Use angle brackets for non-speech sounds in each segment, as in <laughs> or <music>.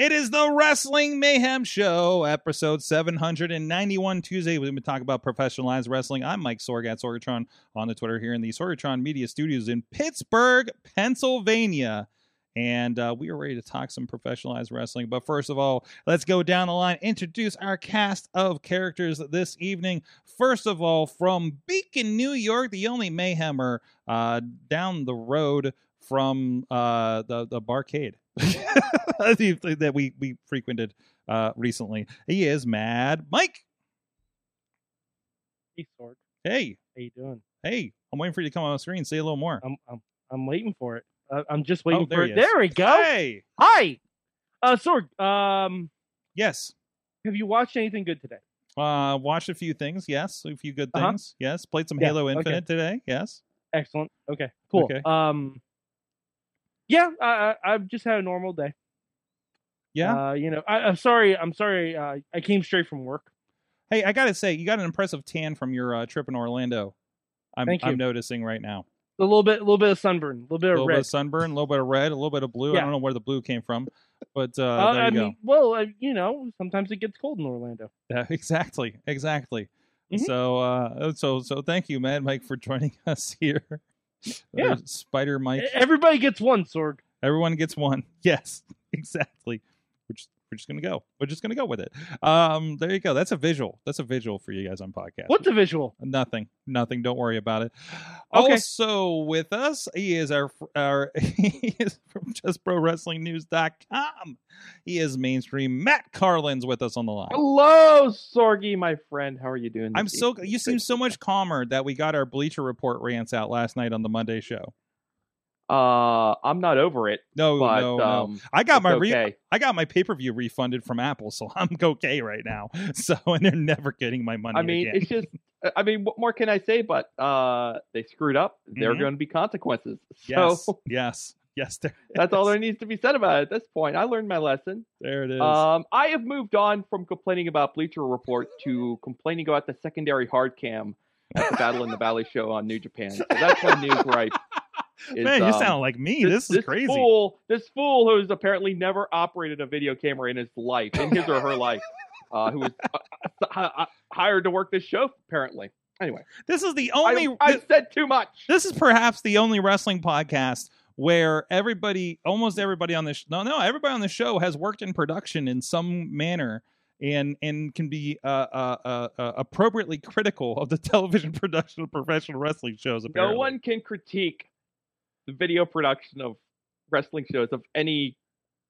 It is the Wrestling Mayhem Show, episode 791 Tuesday. We've been talking about professionalized wrestling. I'm Mike Sorg at Sorgatron on the Twitter here in the Sorgatron Media Studios in Pittsburgh, Pennsylvania. And uh, we are ready to talk some professionalized wrestling. But first of all, let's go down the line, introduce our cast of characters this evening. First of all, from Beacon, New York, the only Mayhemmer uh, down the road from uh, the, the barcade <laughs> that we, we frequented uh, recently. He is Mad Mike. Hey, Sorg. Hey, How you doing? hey, I'm waiting for you to come on the screen. Say a little more. I'm I'm I'm waiting for it. Uh, I'm just waiting Oh, there for it. is. There we go. Hey, Hi. Uh, Sorg. Um, yes. have you watched anything good today? Uh, watched a few things. Yes, a few good Uh-huh. things. Yes, played some Yeah, Halo okay. Infinite today. Yes. Excellent. Okay. Cool. Okay. Um. Yeah, I, I I've just had a normal day. Yeah. Uh, you know, I, I'm sorry. I'm sorry. Uh, I came straight from work. hey, I gotta say, you got an impressive tan from your uh, trip in Orlando. I'm. I'm noticing right now. A little bit, a little bit of sunburn, a little bit of little bit red. of sunburn, a little bit of red, a little bit of blue. I don't know where the blue came from, but uh, Uh, there you I go. mean, well, uh, you know, sometimes it gets cold in Orlando. Yeah, <laughs> exactly, exactly. Mhm. So, uh, so, so, thank you, Mad Mike, for joining <laughs> us here. Yeah. Spider Mike. Everybody gets one, Sorg. Everyone gets one. <laughs> Yes, exactly. We're just, gonna go. We're just gonna go with it. Um, there you go. That's a visual. That's a visual for you guys on podcast. What's a visual? Nothing. Nothing. Don't worry about it. Okay. Also with us, he is our our <laughs> he is from JustProWrestlingNews.com. He is mainstream. Matt Carlin's with us on the line. Hello, Sorgy, my friend. How are you doing? I'm so evening? you seem so much calmer that we got our Bleacher Report rants out last night on the Monday show. Uh, I'm not over it, No, but no, no. um, I got my re- okay. I got my pay per view refunded from Apple, so <laughs> I'm okay right now. <laughs> So and they're never getting my money. I mean, again. it's just. I mean, what more can I say? But uh, they screwed up. There are Mhm. going to be consequences. <laughs> yes, So yes, yes. There that's all there needs to be said about it at this point. I learned my lesson. There it is. Um, I have moved on from complaining about Bleacher Report to complaining about the secondary hard cam at the Battle in the Valley show on New Japan. So that's my new gripe. Is, Man, you um, sound like me. This, is crazy. Fool, this fool who's apparently never operated a video camera in his life, in his or her life, <laughs> uh, who was uh, uh, hired to work this show, apparently. Anyway, This is the only. I, I've said too much. this is perhaps the only wrestling podcast where everybody, almost everybody on this, no, no, everybody on the show has worked in production in some manner. And and can be uh, uh, uh, uh, appropriately critical of the <laughs> television production of professional wrestling shows. Apparently. No one can critique the video production of wrestling shows of any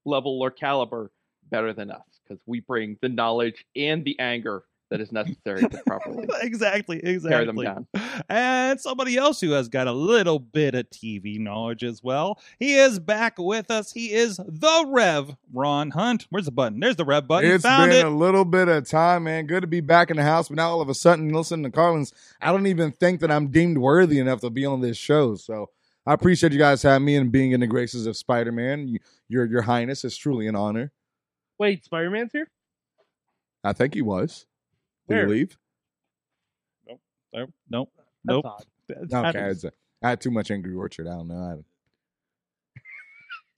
level or caliber better than us because we bring the knowledge and the anger that is necessary to properly <laughs> exactly, tear them exactly. down. And somebody else who has got a little bit of TV knowledge as well. He is back with us. He is the Rev, Ron Hunt. Where's the button? There's the Rev button. It's Found been it. a little bit of time, man. Good to be back in the house, but now all of a sudden, listening to Carlin's, I don't even think that I'm deemed worthy enough to be on this show. So I appreciate you guys having me and being in the graces of Spider Man. You, your Your Highness is truly an honor. Wait, Spider Man's here. I think he was. Did Where? he leave? Nope. nope. That's Nope. odd. That Okay, is- I had too much Angry Orchard. I don't know. I,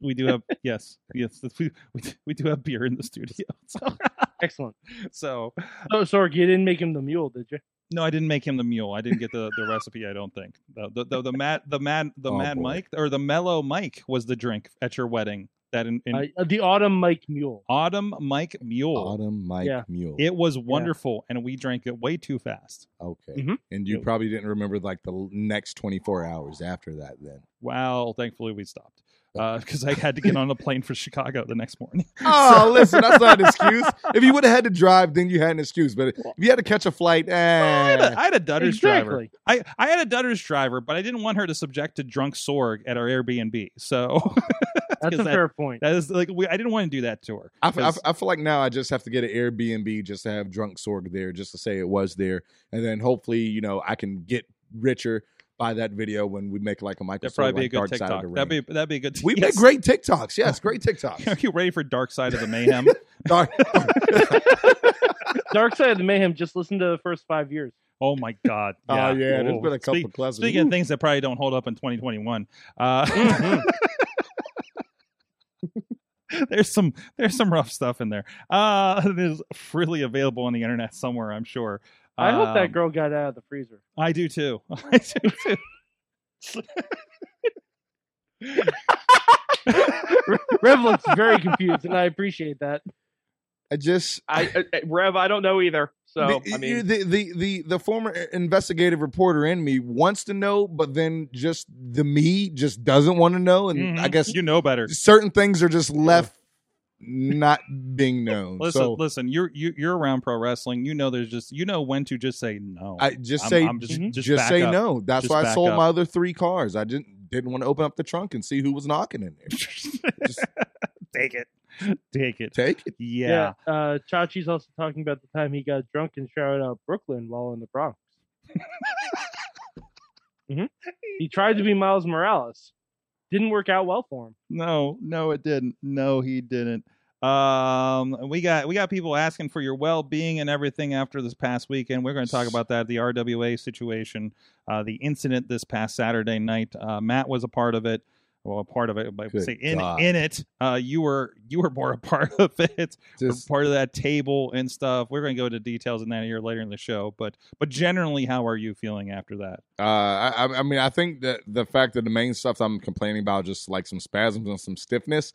we do have <laughs> yes, yes. <laughs> We, we, we do have beer in the studio. So, <laughs> Excellent. so Oh, Sorg, you didn't make him the mule, did you? No, I didn't make him the mule. I didn't get the, the recipe. I don't think the the the, the mad the mad the Oh, mad boy. Mike or the mellow Mike was the drink at your wedding. That in, in Uh, the Autumn Mike Mule. autumn Mike Mule. Autumn Mike Yeah. Mule. It was wonderful, and we drank it way too fast. okay. Mhm. And you It- probably didn't remember like the next 24 hours after that then. Well, thankfully we stopped. Because I had to get on a plane for Chicago the next morning. <laughs> Oh, listen, that's not an excuse. <laughs> If you would have had to drive, then you had an excuse. But if you had to catch a flight, I had eh. a, I had a Dutters driver. I, I had a Dutters driver, but I didn't want her to subject to drunk Sorg at our Airbnb. So <laughs> That's a 'cause that- fair point. that is like we, I didn't want to do that to her. I, f- I f- I feel like now I just have to get an Airbnb just to have drunk Sorg there, just to say it was there, and then hopefully, you know, I can get richer by that video when we make like a Michael that'd Sorg probably be a like good Dark Side of TikTok. the Ring. That'd be that'd be a good. we yes. make great TikToks. Yes, <laughs> great Are TikToks. you ready for Dark Side of the Mayhem? <laughs> Dark- <laughs> Dark Side of the Mayhem. Just listen to the first five years. oh my God! Oh yeah, there's Whoa. been a couple Speak- of classics. Speaking of things that probably don't hold up in 2021, uh, Mhm. there's some there's some rough stuff in there. Uh, it is freely available on the internet somewhere, I'm sure. I hope Um, that girl got out of the freezer. I do too. <laughs> I do too. <laughs> <laughs> Rev looks very confused, and I appreciate that. I just I, uh, uh, Rev, I don't know either. So the, I mean, the, the the the former investigative reporter in me wants to know, but then just the me just doesn't want to know, and I Mhm. guess you know better. certain things are just left not being known. Listen, so listen. You're you, you're around pro wrestling. You know, there's just you know when to just say no. I just I'm- say I'm just, Mhm. just, just, say up. no. That's Just why I sold up. my other three cars. I didn't didn't want to open up the trunk and see who was knocking in there. Just <laughs> Take it, take it. take it. Yeah. Uh, Chachi's also talking about the time he got drunk and shouted out Brooklyn while in the Bronx. <laughs> hmm He tried to be Miles Morales. Didn't work out well for him. No, no, it didn't. No, he didn't. Um, we got we got people asking for your well being and everything after this past weekend. We're going to talk about that, the RWA situation, uh, the incident this past Saturday night. Uh, Matt was a part of it. Well, a part of it, but Good say in God. in it, uh, you were you were more a <laughs> part of it, Just part of that table and stuff. We're going to go into details in that here later in the show, but but generally, how are you feeling after that? uh, I, I- mean, I think that the fact that the main stuff I'm complaining about, just like some spasms and some stiffness,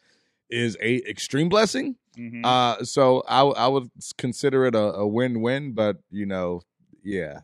is a extreme blessing. Mhm. Uh, so I, I would consider it a, a win win, but you know, yeah,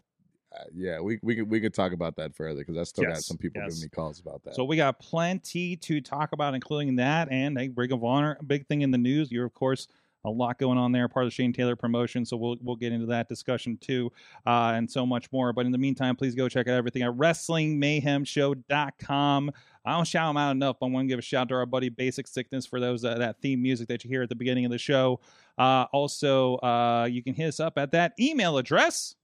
yeah, we we could we could talk about that further because I still got some people yes. giving me calls about that. So we got plenty to talk about, including that and a Ring of Honor, a big thing in the news. You're of course a lot going on there, part of the Shane Taylor promotion. So we'll we'll get into that discussion too, uh, and so much more. But in the meantime, please go check out everything at WrestlingMayhemShow.com. I don't shout them out enough. but I want to give a shout to our buddy Basic Sickness for those uh, that theme music that you hear at the beginning of the show. Uh, also, uh, you can hit us up at that email address.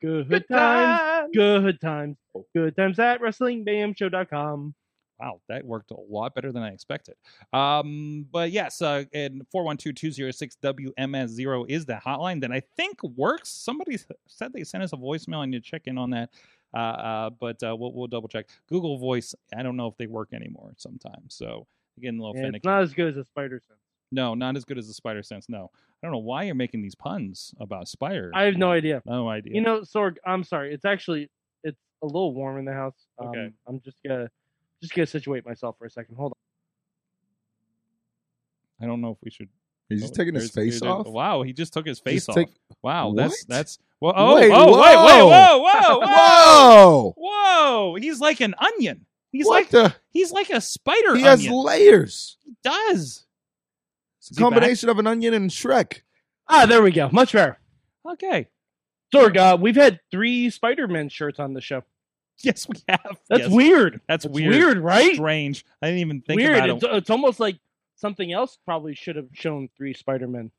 Good, good times. time. Good times. Good times at WrestlingMayhemShow.com. Wow, that worked a lot better than I expected. Um, but yes, uh, and 412-206-WMS0 is the hotline that I think works. Somebody said they sent us a voicemail. I need to check in on that. Uh, uh, but uh, we'll, we'll double check. Google Voice, I don't know if they work anymore sometimes. So getting a little And finicky. it's not as good as a Spider Sense. No, not as good as the Spider Sense. No, I don't know why you're making these puns about Spider. I have no idea. no idea. You know, Sorg, I'm sorry. It's actually it's a little warm in the house. Um, Okay. I'm just gonna just gonna situate myself for a second. Hold on. I don't know if we should. He's just taking his face off. Wow, he just took his face Just off. take- Wow, that's What? that's well. Oh, Wait, oh, wait, wait, whoa. whoa, whoa, <laughs> whoa, Whoa! whoa! He's like an onion. He's what like the? he's like a spider He has layers. he does. It's a he combination of an onion and Shrek. Ah, there we go. Much better. Okay. Sorg, uh, we've had three Spider-Man shirts on the show. Yes, we have. That's Yes. weird. That's It's weird. weird, right? Strange. I didn't even think weird. about It's, it. it's almost like something else probably should have shown three Spider-Men.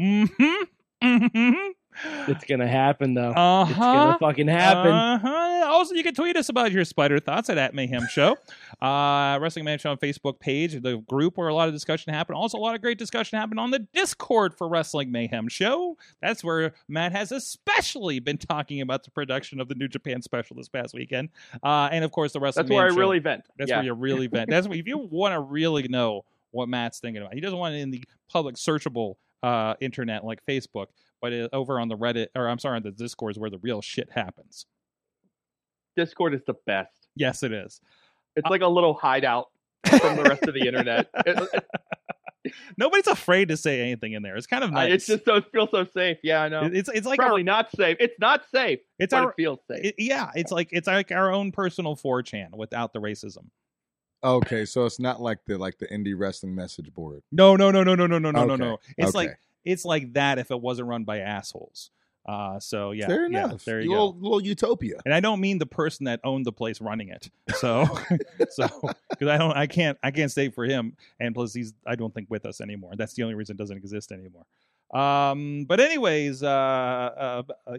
Mm-hmm. Mm-hmm. It's gonna happen though. Uh It's gonna fucking happen. Uh-huh. Also, you can tweet us about your spider thoughts at, at Mayhem Show. <laughs> uh, Wrestling Mayhem Show on Facebook page, the group where a lot of discussion happened. Also, a lot of great discussion happened on the Discord for Wrestling Mayhem Show. That's where Matt has especially been talking about the production of the New Japan special this past weekend. Uh, and of course, the Wrestling Mayhem That's where I Show. really vent. That's yeah. where you really vent. That's where, if you want to really know what Matt's thinking about. He doesn't want it in the public searchable uh, internet like Facebook, but it, over on the Reddit or I'm sorry, on the Discord is where the real shit happens. Discord is the best. Yes, it is. It's uh, like a little hideout from the rest of the internet. <laughs> Nobody's afraid to say anything in there. It's kind of nice. Uh, it's just so it feels so safe. Yeah, I know. It's it's like probably our, not safe. It's not safe. It's our, it feels safe. It, yeah, it's like it's like our own personal 4chan without the racism. Okay, so it's not like the like the indie wrestling message board. No, no, no, no, no, no, no, no, okay. no, no. It's okay. like it's like that if it wasn't run by assholes. Uh, so yeah, Fair yeah, enough. there you little, go. little utopia. And I don't mean the person that owned the place running it. So, <laughs> <laughs> so because I don't, I can't, I can't say for him. And plus, he's, I don't think with us anymore. That's the only reason it doesn't exist anymore. Um, but anyways, uh, uh, uh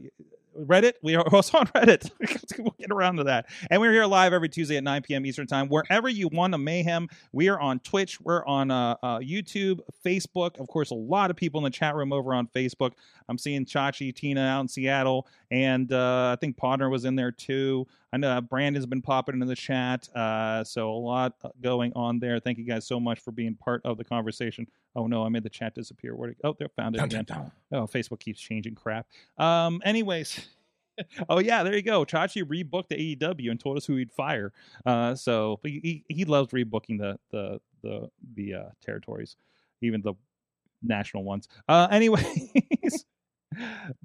Reddit, we are <laughs> also on Reddit. <laughs> we'll get around to that. And we're here live every Tuesday at 9 p.m. Eastern Time. Wherever you want a mayhem, we are on Twitch, we're on uh, uh, YouTube, Facebook. Of course, a lot of people in the chat room over on Facebook. I'm seeing Chachi, Tina out in Seattle, and uh, I think Podner was in there too. I know Brandon's been popping into the chat, uh, so a lot going on there. Thank you guys so much for being part of the conversation. Oh no, I made the chat disappear. Where? Oh, there, found it again. Oh, Facebook keeps changing crap. Um, anyways. <laughs> Oh yeah, there you go. Chachi rebooked the AEW and told us who he'd fire. Uh, so he, he loves rebooking the the the the uh, territories, even the national ones. Uh, <laughs> anyways,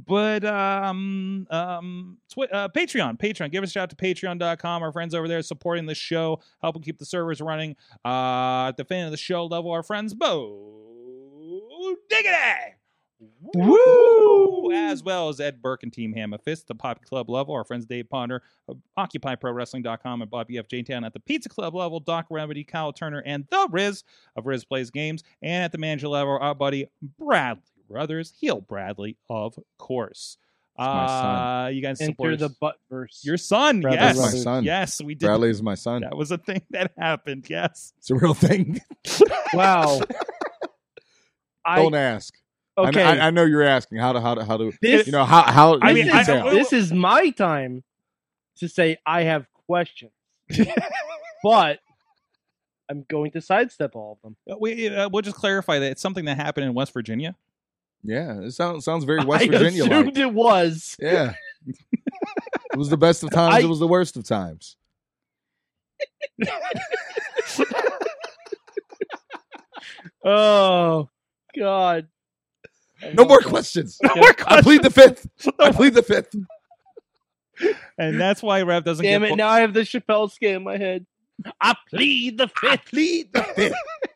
but um um twi- uh, Patreon, Patreon. Give us a shout to Patreon.com. Our friends over there supporting the show, helping keep the servers running. Uh, at the fan of the show level, our friends Bo Diggity. Woo! As well as Ed Burke and Team Hammer Hammerfist, the Poppy Club level, our friends Dave Ponder, of OccupyProWrestling.com, and Bobby F. J Town at the Pizza Club level, Doc Remedy, Kyle Turner, and The Riz of Riz Plays Games, and at the manager level, our buddy Bradley Brothers, Heel Bradley, of course. Uh, you guys Enter support the butt verse. your son, Bradley yes, my son. yes, we did. Bradley is my son. That was a thing <laughs> that happened. Yes, It's a real thing. wow. <laughs> I Don't ask. I- okay. I, I know you're asking how to how to how to this you know how how I mean, is, I- this is my time to say I have questions, <laughs> but I'm going to sidestep all of them. Uh, we uh, we'll just clarify that it's something that happened in West Virginia. yeah it sounds sounds very <laughs> West I Virginia like assumed it was. yeah <laughs> it was the best of times I- it was the worst of times Oh God! No more questions No more questions. I plead the fifth I plead the fifth and that's why Rev doesn't Damn get it! Now I have the Chappelle scam in my head. I plead the fifth. plead the fifth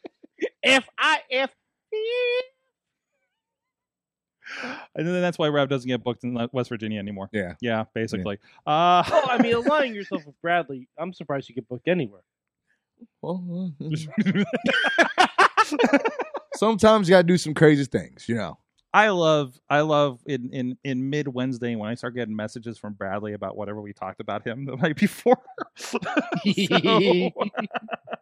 <laughs> F I F. and then that's why Rev doesn't get booked in West Virginia anymore. yeah Yeah, basically. Uh, Oh, I mean, <laughs> aligning yourself with Bradley, I'm surprised you get booked anywhere. well uh, <laughs> sometimes you gotta do some crazy things you know I love, I love in in in mid Wednesday when I start getting messages from Bradley about whatever we talked about him the night before. <laughs> <laughs> So- <laughs>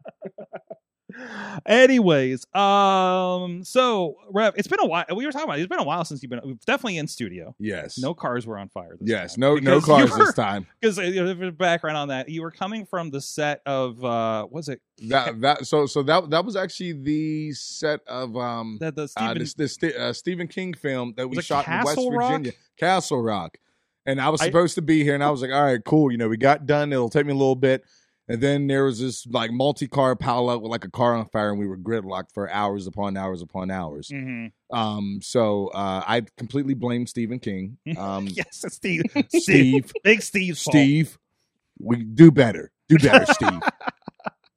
Anyways, um, so Rev, it's been a while. We were talking about it. it's been a while since you've been definitely in studio. yes No cars were on fire. This yes time. no no Because cars you were- this time Because uh, background on that, you were coming from the set of uh, was it that that so so that that was actually the set of um that the uh, Stephen? this, this uh, Stephen King film that we shot in West Rock? Virginia, Castle Rock. And I was I- supposed to be here, and I was like, "All right, cool. You know, we got done. It'll take me a little bit." And then there was this like multi-car pileup with like a car on fire, and we were gridlocked for hours upon hours upon hours. Mhm. Um, so uh, I completely blame Stephen King. <laughs> Um, yes, <laughs> Steve. Steve, Big fault. Steve, we do better, do better, <laughs> Steve.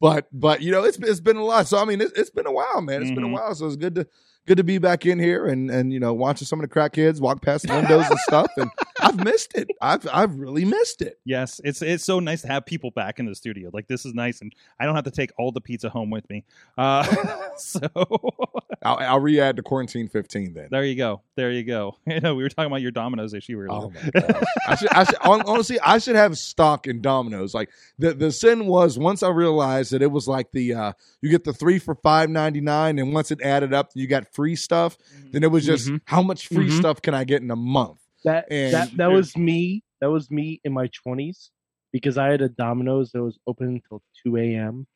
But but you know it's it's been a lot. So I mean it's, it's been a while, man. It's been a Mhm. while. So it's good to good to be back in here and and you know watching some of the crack crackheads walk past the windows and stuff. And I've missed it. I've I've really missed it. Yes, it's it's so nice to have people back in the studio. Like this is nice, and I don't have to take all the pizza home with me. Uh, <laughs> so <laughs> I'll, I'll re-add to quarantine fifteen then. there you go, there you go. <laughs> You know, we were talking about your Domino's issue earlier. Oh my gosh! I should, I should, honestly, I should have stock in Domino's. Like the the sin was once I realized that it was like the uh you get the three for five ninety nine, and once it added up, you got free stuff. Then it was just Mhm. how much free Mhm. stuff can I get in a month? That And- that that was me. That was me in my twenties because I had a Domino's that was open until two a.m.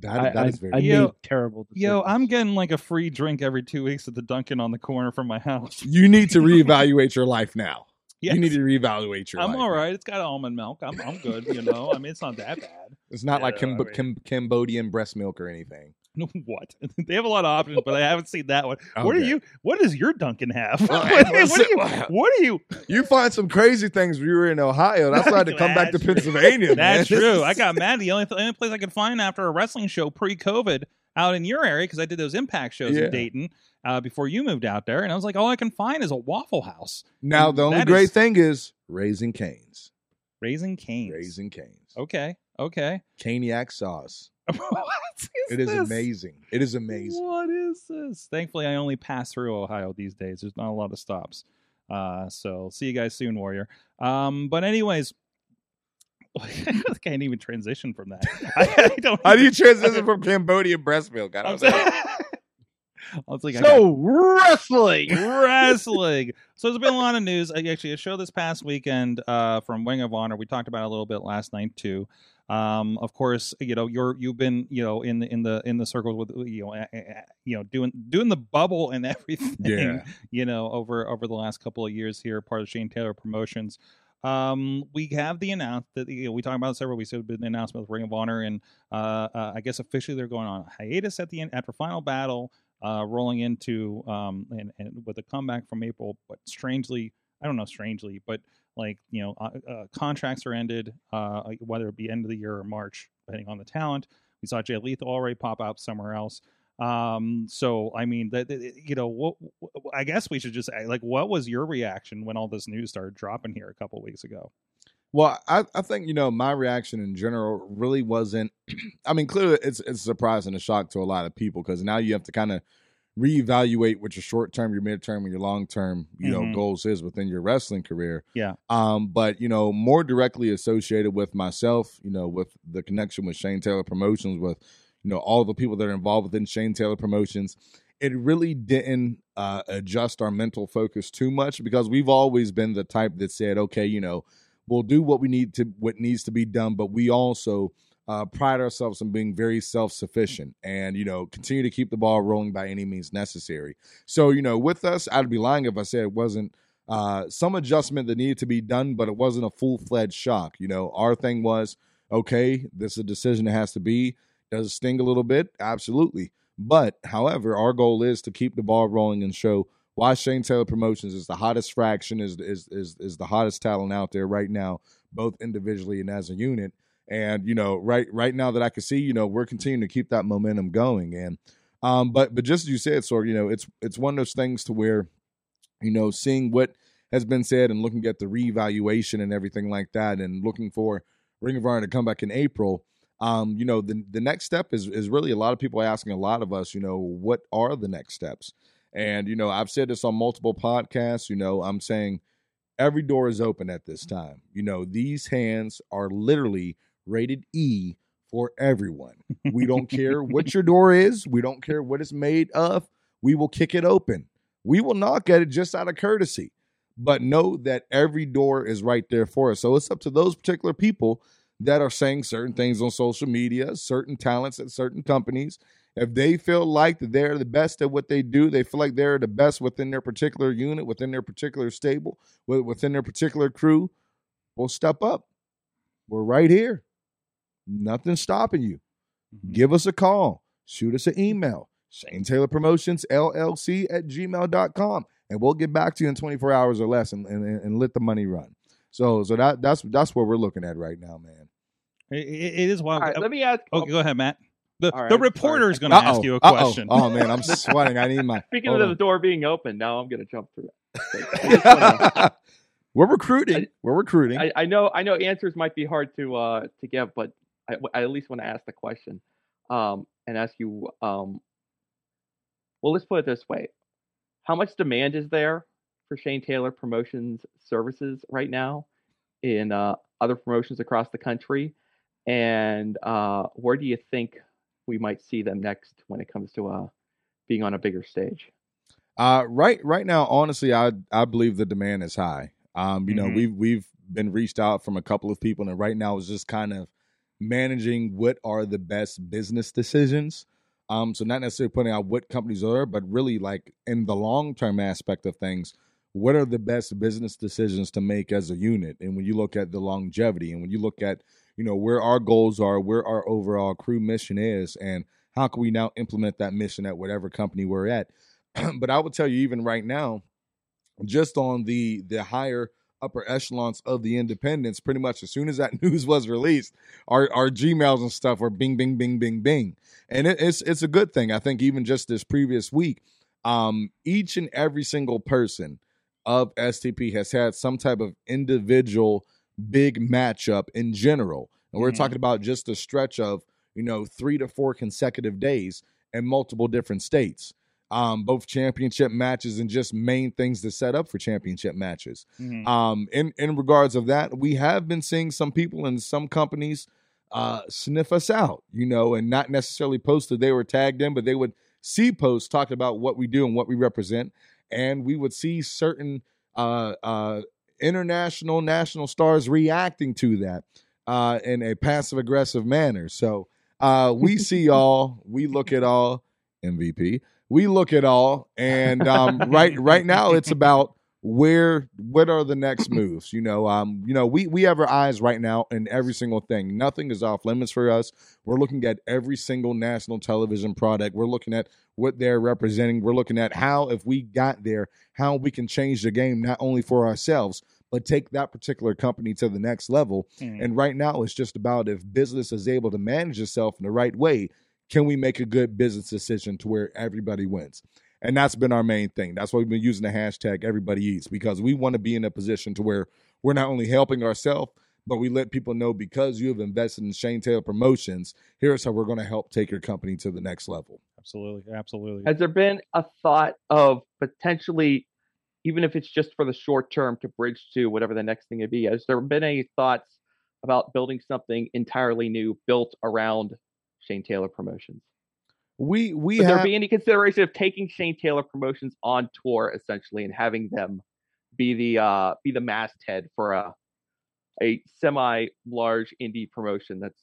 That I, that I, is very. I Yo- terrible. Decisions. Yo, I'm getting like a free drink every two weeks at the Dunkin' on the corner from my house. you need to <laughs> reevaluate your life now. Yes. You need to reevaluate your I'm life. all right. It's got almond milk. I'm I'm good. You know, I mean, it's not that bad. It's not like Yeah, Cam- I mean- Cam- Cambodian breast milk or anything. <laughs> what? <laughs> they have a lot of options, but I haven't seen that one. What do Okay. you? What does your Dunkin' have? <laughs> Well, what, do listen, you? What do you? You find some crazy things when you were in Ohio. That's why I had to come back to true. Pennsylvania. man. That's true. I got mad. The only, the only place I could find after a wrestling show pre-COVID out in your area because I did those Impact shows Yeah. in Dayton uh, before you moved out there, and I was like, all I can find is a Waffle House. Now the only great is- thing is raising Cane's. Raising Cane's. Raising Cane's. Okay. Okay. Caniac sauce. <laughs> what is It is this? amazing. It is amazing. What is this? Thankfully, I only pass through Ohio these days. There's not a lot of stops. Uh, so see you guys soon, Warrior. Um, but anyways, <laughs> I can't even transition from that. <laughs> I, I don't. How do you transition from Cambodia breast milk? I don't know. saying- I was like, So wrestling. wrestling. So there's been a lot of news. I actually a show this past weekend uh, from Ring of Honor. We talked about it a little bit last night too. Um, of course, you know you're you've been you know in the in the in the circles with you know you know doing doing the bubble and <laughs> everything. Yeah. You know over over the last couple of years here, part of Shane Taylor Promotions. Um, we have the announce that you know, we talked about several weeks ago. Been the announcement with Ring of Honor, and uh, uh, I guess officially they're going on hiatus at the end after Final Battle uh, rolling into um, and, and with a comeback from April, but strangely, I don't know, strangely, but like you know, uh, uh, contracts are ended, uh, whether it be end of the year or March, depending on the talent. We saw Jay Lethal already pop out somewhere else. Um, so I mean, that you know, what I guess we should just like, what was your reaction when all this news started dropping here a couple weeks ago? Well, I, I think you know my reaction in general really wasn't. <clears throat> I mean, clearly it's it's a surprise and a shock to a lot of people because now you have to kind of reevaluate what your short term, your mid term, and your long term you know Mhm. goals is within your wrestling career. Yeah. Um, but you know, more directly associated with myself, you know, with the connection with Shane Taylor Promotions, with you know all the people that are involved within Shane Taylor Promotions, it really didn't uh, adjust our mental focus too much because we've always been the type that said, okay, you know, we'll do what we need to, what needs to be done, but we also uh, pride ourselves on being very self-sufficient and you know continue to keep the ball rolling by any means necessary. So you know, with us, I'd be lying if I said it wasn't uh, some adjustment that needed to be done, but it wasn't a full-fledged shock. You know, our thing was okay. This is a decision that has to be. Does it sting a little bit? Absolutely. But however, our goal is to keep the ball rolling and show why Shane Taylor Promotions is the hottest fraction, is is is is the hottest talent out there right now, both individually and as a unit. And you know, right right now that I can see, you know, we're continuing to keep that momentum going. And um, but but just as you said, Sorg, you know, it's it's one of those things to where, you know, seeing what has been said and looking at the reevaluation and everything like that, and looking for Ring of Honor to come back in April. Um, you know, the the next step is is really a lot of people asking a lot of us, you know, what are the next steps? And you know, I've said this on multiple podcasts. You know, I'm saying every door is open at this time. You know, these hands are literally rated E for everyone. We don't care <laughs> what your door is. We don't care what it's made of. We will kick it open. We will knock at it just out of courtesy. But know that every door is right there for us. So it's up to those particular people that are saying certain things on social media, certain talents at certain companies. If they feel like that they're the best at what they do, they feel like they're the best within their particular unit, within their particular stable, within their particular crew, well, step up. We're right here. Nothing's stopping you. Give us a call. Shoot us an email. Shane Taylor Promotions, LLC at gmail.com. And we'll get back to you in 24 hours or less and, and, and let the money run. So so that that's that's what we're looking at right now, man. It, it- it is wild. All right, let me ask. Okay, go ahead, Matt. The, All right, the reporter is going to ask you a uh-oh. question. Oh man, I'm <laughs> sweating. I need my <laughs> Speaking hold of the door being open, now I'm going to jump through it. I just wanna- We're recruiting. I- We're recruiting. I, I know I know answers might be hard to uh to give, but I, I at least want to ask the question, um, and ask you. Um, well, let's put it this way: How much demand is there for Shane Taylor Promotions services right now in uh, other promotions across the country, and uh, where do you think we might see them next when it comes to uh, being on a bigger stage? Uh, right, right now, honestly, I I believe the demand is high. Um, you know, Mhm. we've we've been reached out from a couple of people, and right now it's just kind of managing what are the best business decisions. Um, so not necessarily putting out what companies are, but really like in the long term aspect of things, what are the best business decisions to make as a unit? And when you look at the longevity, and when you look at you know where our goals are, where our overall crew mission is, and how can we now implement that mission at whatever company we're at? <clears throat> but I will tell you, even right now, just on the the higher upper echelons of the independents, pretty much as soon as that <laughs> news was released, our our Gmails and stuff were bing, bing, bing, bing, bing, and it, it's it's a good thing. I think even just this previous week, um, each and every single person of STP has had some type of individual big matchup in general, and we're Mhm. talking about just a stretch of you know three to four consecutive days in multiple different states. Um, both championship matches and just main things to set up for championship matches. Mhm. Um, in in regards of that, we have been seeing some people and some companies uh, sniff us out, you know, and not necessarily post that they were tagged in, but they would see posts talking about what we do and what we represent, and we would see certain uh, uh, international national stars reacting to that uh, in a passive aggressive manner. So uh, we see <laughs> all, we look at all, MVP. We look at all, and um, right <laughs> right now it's about where what are the next moves? You know um you know we we have our eyes right now in every single thing. Nothing is off limits for us. We're looking at every single national television product. We're looking at what they're representing. We're looking at how if we got there how we can change the game not only for ourselves but take that particular company to the next level. Mhm. and right now it's just about if business is able to manage itself in the right way can we make a good business decision to where everybody wins and that's been our main thing. That's why we've been using the hashtag everybody eats because we want to be in a position to where we're not only helping ourselves, but we let people know because you have invested in Shane Taylor Promotions, here's how we're going to help take your company to the next level. absolutely, absolutely. Has there been a thought of potentially, even if it's just for the short term, to bridge to whatever the next thing would be? Has there been any thoughts about building something entirely new built around Shane Taylor Promotions? We we Would have there be any consideration of taking Shane Taylor Promotions on tour essentially and having them be the uh be the masthead for a a semi large indie promotion that's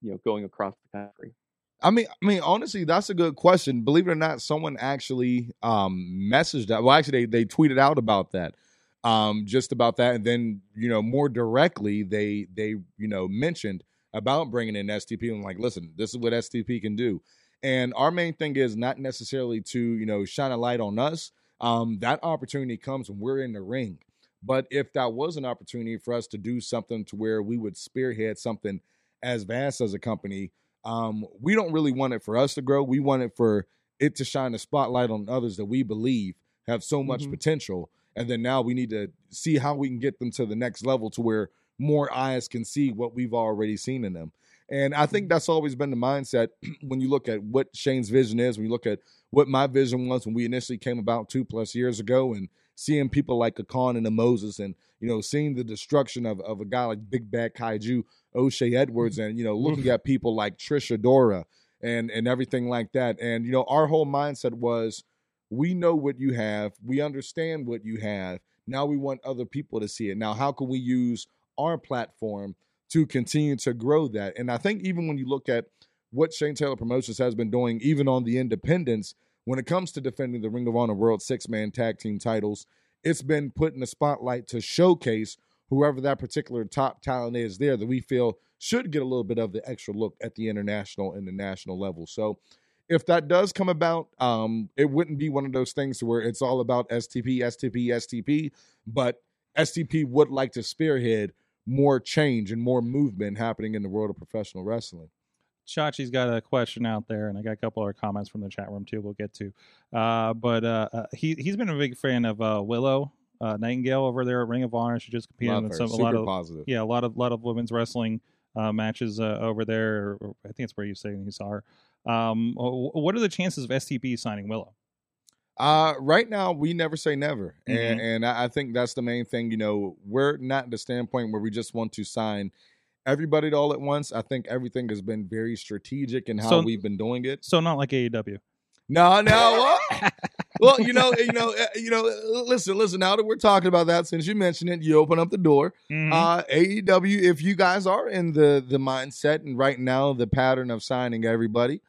you know going across the country? I mean, I mean, honestly, that's a good question. Believe it or not, someone actually um, messaged that. Well, actually, they they tweeted out about that, um, just about that, and then you know more directly, they they you know mentioned about bringing in STP and like, listen, this is what STP can do. And our main thing is not necessarily to you know shine a light on us. Um, that opportunity comes when we're in the ring. But if that was an opportunity for us to do something to where we would spearhead something as vast as a company, um, we don't really want it for us to grow. We want it for it to shine a spotlight on others that we believe have so much Mhm. potential. And then now we need to see how we can get them to the next level to where more eyes can see what we've already seen in them. And I think mm-hmm. that's always been the mindset <clears throat> when you look at what Shane's vision is, when you look at what my vision was when we initially came about two plus years ago and seeing people like a Kaun and a Moses and, you know, seeing the destruction of, of a guy like Big Bad Kaiju, O'Shay Edwards, mm-hmm. and, you know, <laughs> looking at people like Trish Adora and, and everything like that. And, you know, our whole mindset was we know what you have, we understand what you have. Now we want other people to see it. Now, how can we use our platform to continue to grow that? And I think even when you look at what Shane Taylor Promotions has been doing, even on the independents, when it comes to defending the Ring of Honor World Six Man Tag Team titles, it's been put in the spotlight to showcase whoever that particular top talent is there that we feel should get a little bit of the extra look at the international and the national level. So if that does come about, um, it wouldn't be one of those things where it's all about STP, STP, STP, but STP would like to spearhead more change and more movement happening in the world of professional wrestling. Chachi's got a question out there, and I got a couple other comments from the chat room too. We'll get to, uh, but uh, uh, he he's been a big fan of uh, Willow uh, Nightingale over there at Ring of Honor. She just competed Love in some, a lot of positive. yeah, a lot of lot of women's wrestling uh, matches uh, over there. Or I think it's where you say you saw her. Um, what are the chances of STP signing Willow? Uh, right now, we never say never, and Mhm. and I I think that's the main thing. You know, we're not at the standpoint where we just want to sign everybody all at once. I think everything has been very strategic in how So- we've been doing it. So not like AEW. No, no. <laughs> Well, well, you know, you know, uh, you know. uh, Listen, listen. Now that we're talking about that, since you mentioned it, you open up the door. Mhm. Uh, AEW, if you guys are in the the mindset and right now the pattern of signing everybody,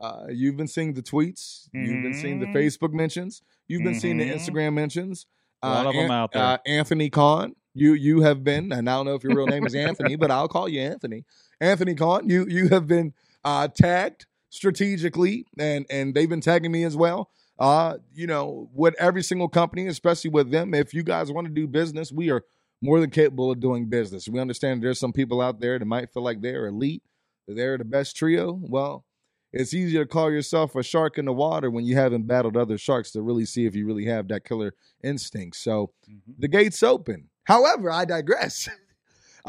uh, you've been seeing the tweets, you've been seeing the Mhm. Facebook mentions, you've been seeing the Mhm. Instagram mentions. A lot Uh, of 'em An- out there. Uh, Anthony Khan, you you have been, and I don't know if your real name is Anthony, but I'll call you Anthony. Anthony Khan, you you have been uh, tagged strategically, and and they've been tagging me as well. Uh, you know, with every single company, especially with them, if you guys want to do business, we are more than capable of doing business. We understand there's some people out there that might feel like they're elite, that they're the best trio. Well, it's easier to call yourself a shark in the water when you haven't battled other sharks to really see if you really have that killer instinct. So the gate's open. However, I digress. <laughs>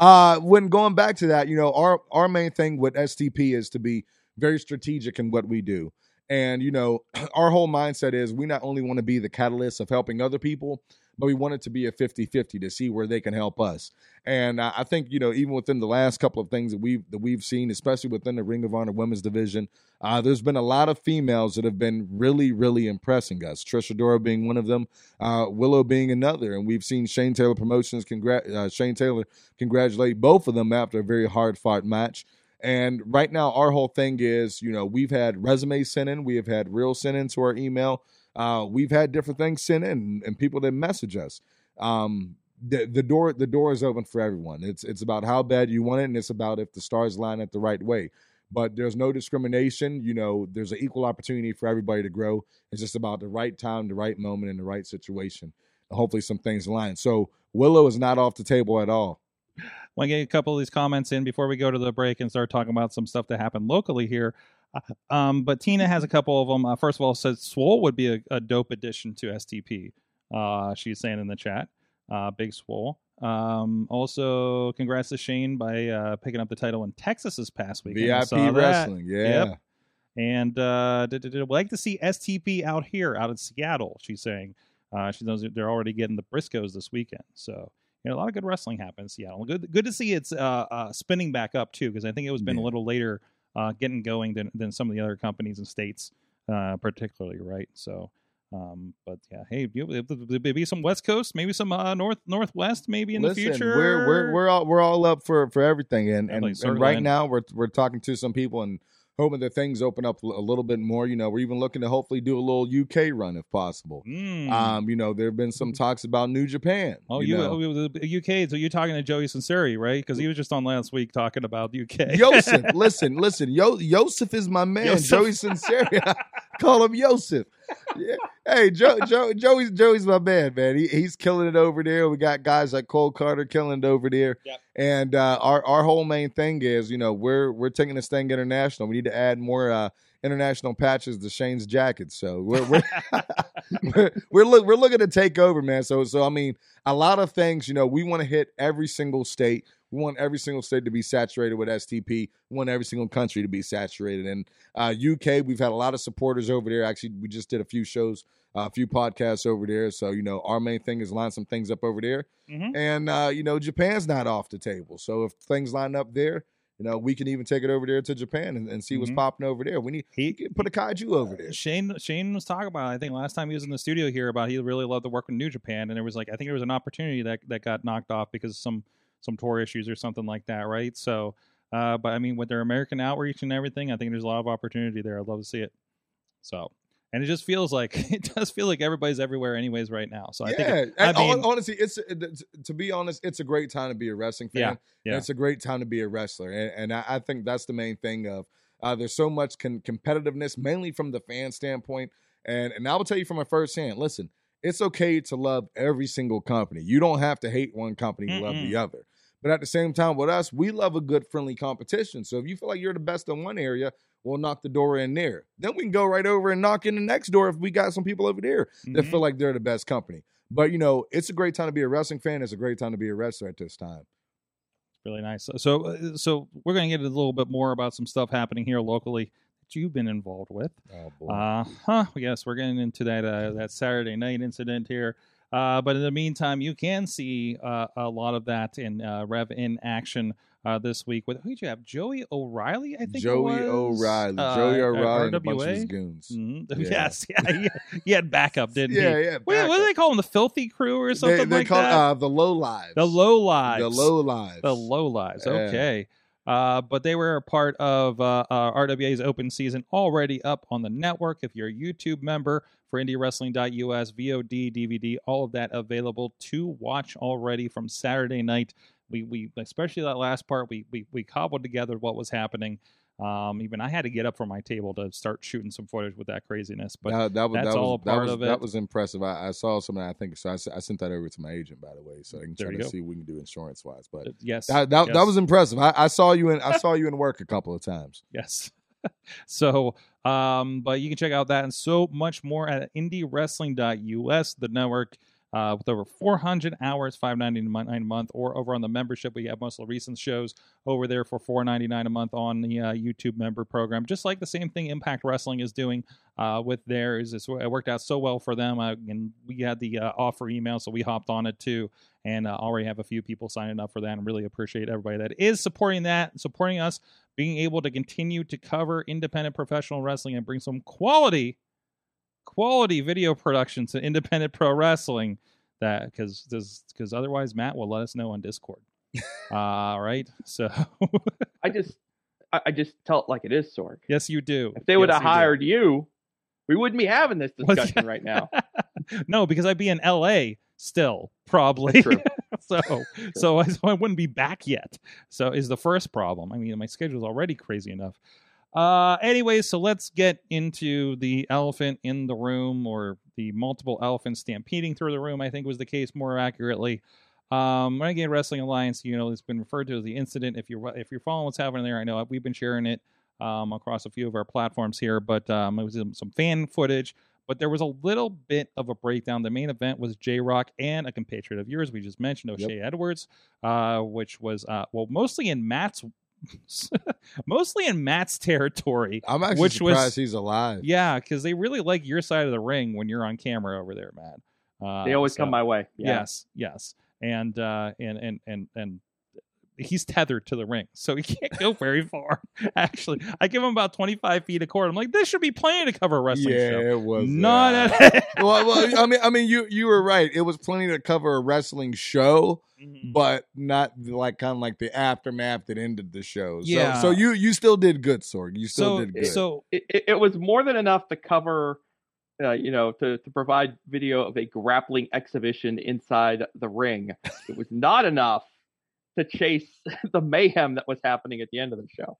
Uh, when going back to that, you know, our our main thing with STP is to be very strategic in what we do. And, you know, <clears throat> our whole mindset is we not only want to be the catalyst of helping other people, but we want it to be a 50 50 to see where they can help us. And I I think, you know, even within the last couple of things that we've, that we've seen, especially within the Ring of Honor women's division, uh, there's been a lot of females that have been really, really impressing us. Trish Adora being one of them, uh, Willow being another. And we've seen Shane Taylor Promotions, congrat- uh, Shane Taylor congratulate both of them after a very hard fought match. And right now, our whole thing is, you know, we've had resumes sent in, we have had real sent in to our email. Uh, we've had different things sent in, and people that message us. Um, the the door the door is open for everyone. It's it's about how bad you want it, and it's about if the stars line up the right way. But there's no discrimination. You know, there's an equal opportunity for everybody to grow. It's just about the right time, the right moment, and the right situation. And Hopefully, some things align. So Willow is not off the table at all. want to get a couple of these comments in before we go to the break and start talking about some stuff that happened locally here. <laughs> Um, but Tina has a couple of them. Uh, first of all, says Swole would be a, a dope addition to STP. Uh, she's saying in the chat, uh, Big Swole. Um, also, congrats to Shane by uh, picking up the title in Texas this past weekend. I VIP wrestling, yeah. Yep. And uh, did, did, did, like to see STP out here, out in Seattle. She's saying uh, she knows they're already getting the Briscoes this weekend. So you know, a lot of good wrestling happens in Seattle. Good, good to see it's uh, uh, spinning back up too, because I think it was been a little later uh, getting going than than some of the other companies and states, uh, particularly, right? So. Um, but yeah, hey, maybe some West Coast, maybe some uh, North Northwest, maybe in Listen, the future. we're we're we're all we're all up for for everything, and and, and right now we're we're talking to some people and hoping that things open up a little bit more. You know, we're even looking to hopefully do a little UK run if possible. Mm. Um, you know, there have been some talks about New Japan. Oh, you you, know. oh, the UK. So you're talking to Joey Sinceri, right? Because he was just on last week talking about the UK. Joseph, listen, listen. Yo, Yosef is my man. Yosef. Joey Sincere. <laughs> Call him Yosef. Yeah. Hey, Joe, Joe, Joey's Joey's my man, man. He, he's killing it over there. We got guys like Cole Carter killing it over there. Yep. And uh, our our whole main thing is, you know, we're we're taking this thing international. We need to add more uh, international patches to Shane's jacket. So we're we're <laughs> we're, we're, look, we're looking to take over, man. So so I mean, a lot of things. You know, we want to hit every single state. We want every single state to be saturated with STP. We want every single country to be saturated. And uh, UK, we've had a lot of supporters over there. Actually, we just did a few shows, uh, a few podcasts over there. So you know, our main thing is line some things up over there. Mhm. And uh, you know, Japan's not off the table. So if things line up there, you know, we can even take it over there to Japan and, and see what's Mhm. popping over there. We need He- we put a kaiju over there. Shane Shane was talking about. it, I think last time he was in the studio here about he really loved to work with New Japan, and there was like I think there was an opportunity that that got knocked off because some some tour issues or something like that, right? So, uh, but I mean, with their American outreach and everything, I think there's a lot of opportunity there. I'd love to see it. So, and it just feels like <laughs> it does feel like everybody's everywhere, anyways, right now. So I yeah, think it- I mean- honestly, it's to be honest, it's a great time to be a wrestling fan. Yeah, yeah. It's a great time to be a wrestler, and, and I, I think that's the main thing. Of uh, there's so much con- competitiveness, mainly from the fan standpoint, and and I will tell you from a first hand. Listen, it's okay to love every single company. You don't have to hate one company to love the other. But at the same time, with us, we love a good friendly competition. So if you feel like you're the best in one area, we'll knock the door in there. Then we can go right over and knock in the next door if we got some people over there that Mhm. feel like they're the best company. But you know, it's a great time to be a wrestling fan. It's a great time to be a wrestler at this time. It's really nice. So- So, uh, so we're going to get a little bit more about some stuff happening here locally that you've been involved with. Oh boy. Uh huh. Yes, we're getting into that uh, that Saturday night incident here. Uh, but in the meantime, you can see uh, a lot of that in uh, Rev in action uh, this week. With who did you have? Joey O'Reilly, I think. it Joey? O'Reilly. Uh, Joey O'Reilly a bunch of his goons. Mhm. <laughs> Yeah. Yes, yeah, he, he had backup, didn't yeah, he? yeah. Wait, what do they call him? The Filthy Crew or something They, they like call that? uh, the low lives. the Low Lives. The low lives. The low lives. Okay. Uh, but they were a part of uh, uh, RWA's open season already up on the network. If you're a YouTube member for IndieWrestling.us, VOD, DVD, all of that available to watch already from Saturday night we we especially that last part we we we cobbled together what was happening. Um, even I had to get up from my table to start shooting some footage with that craziness. But that, that was that's that all was, a part was, of it. That was impressive. I, I saw something. I think so. I sent that over to my agent, by the way, so I can There try to go. see what we can do insurance wise. But uh, yes, that that, yes. that was impressive. I, I saw you in I saw <laughs> you in work a couple of times. Yes. <laughs> so, um, but you can check out that and so much more at indiewrestling.us, the network, uh, with over 400 hours, five ninety nine a month, or over on the membership. We have most of the recent shows over there for four ninety nine a month on the uh, YouTube member program. Just like the same thing Impact Wrestling is doing uh, with theirs. It's, it worked out so well for them, and we had the uh, offer email, so we hopped on it too and uh, already have a few people signing up for that and really appreciate everybody that is supporting that supporting us being able to continue to cover independent professional wrestling and bring some quality quality video production to independent pro wrestling that because because otherwise matt will let us know on discord <laughs> uh right so <laughs> I just I, just tell it like it is, Sorg. yes you do If they would Yes, have you do. hired you, we wouldn't be having this <laughs> discussion right now. no because i'd be in la still probably True. so so I, so I wouldn't be back yet. So is the first problem. I mean, my schedule's already crazy enough. Uh, anyways, so let's get into the elephant in the room, or the multiple elephants stampeding through the room. I think was the case more accurately. Um, Renegade Wrestling Alliance, you know, it's been referred to as the incident. If you're if you're following what's happening there, I know we've been sharing it um, across a few of our platforms here, but um, it was some- some fan footage but there was a little bit of a breakdown. The main event was J Rock and a compatriot of yours, we just mentioned, O'Shay Edwards, uh, which was uh, well mostly in Matt's <laughs> mostly in Matt's territory. I'm actually Which was- surprised he's alive. Yeah, because they really like your side of the ring when you're on camera over there, Matt. Uh, They always so- come my way. Yeah. Yes, yes, and uh, and and and and he's tethered to the ring, so he <laughs> can't go very far. Actually, I give him about 25 feet of cord. I'm like, this should be plenty to cover a wrestling yeah, show. it was Not at <laughs> well, well, I mean, I mean, you you were right. It was plenty to cover a wrestling show, Mhm. but not like kind of like the aftermath that ended the show. So, Yeah. so you you still did good, Sorg. You still so did good. so It, it, it was more than enough to cover, uh, you know, to, to provide video of a grappling exhibition inside the ring. it was not enough to chase <laughs> the mayhem that was happening at the end of the show.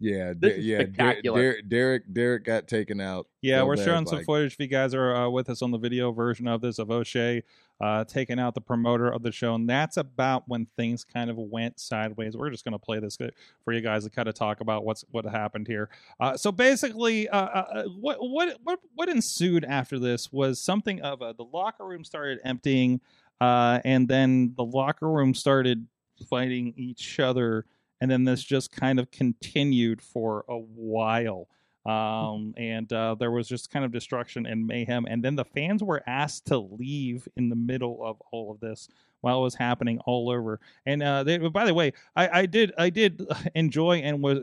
yeah, this De- is yeah. Spectacular. Derek, Derek, Derek got taken out. Yeah, so we're bad, showing some like- footage if you guys are uh, with us on the video version of this of O'Shay uh, taking out the promoter of the show. And that's about when things kind of went sideways. We're just going to play this for you guys to kind of talk about what's what happened here. Uh, so basically, uh, uh, what what what what ensued after this was something of a, the locker room started emptying, uh, and then the locker room started fighting each other, and then this just kind of continued for a while um, and uh, there was just kind of destruction and mayhem. And then the fans were asked to leave in the middle of all of this while it was happening all over. And uh, they, by the way, I, I did I did <laughs> enjoy and was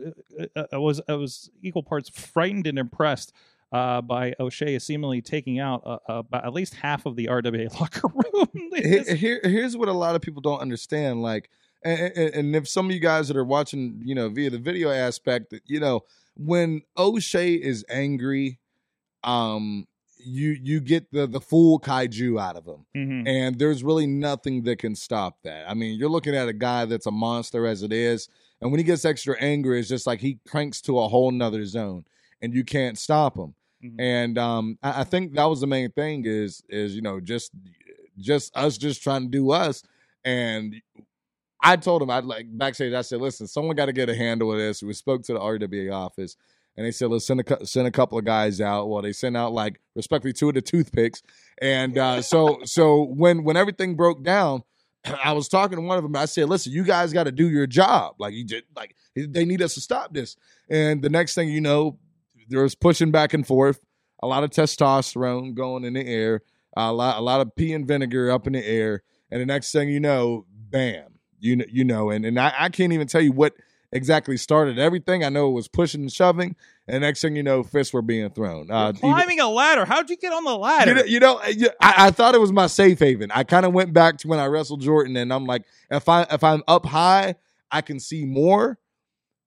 uh, I was I was equal parts frightened and impressed. Uh, by O'Shay seemingly taking out uh, uh, about at least half of the RWA <laughs> locker room. <laughs> Here, here- here's what a lot of people don't understand. Like, and, and- and if some of you guys that are watching, you know, via the video aspect, you know, when O'Shay is angry, um, you you get the the full kaiju out of him. Mhm. and there's really nothing that can stop that. I mean, you're looking at a guy that's a monster as it is, and when he gets extra angry, it's just like he cranks to a whole nother zone, and you can't stop him. Mhm. And um, I, I think that was the main thing is is you know just just us just trying to do us. And I told him I'd like backstage. I said, listen, someone got to get a handle of this. We spoke to the RWA office. And they said, let's send a, send a couple of guys out. Well, they sent out like respectively two of the toothpicks. And uh, so so when when everything broke down, <clears throat> I was talking to one of them. I said, "Listen, you guys got to do your job. Like you just like they need us to stop this." And the next thing you know, there was pushing back and forth, a lot of testosterone going in the air, a lot a lot of pea and vinegar up in the air, and the next thing you know, bam, you kn- you know, and and I, I can't even tell you what exactly started everything. I know it was pushing and shoving, and next thing you know, fists were being thrown. Uh, even- Climbing a ladder. How'd you get on the ladder? you know, you know you- I, I thought it was my safe haven. I kind of went back to when I wrestled Jordan, and I'm like, if I if I'm up high, I can see more.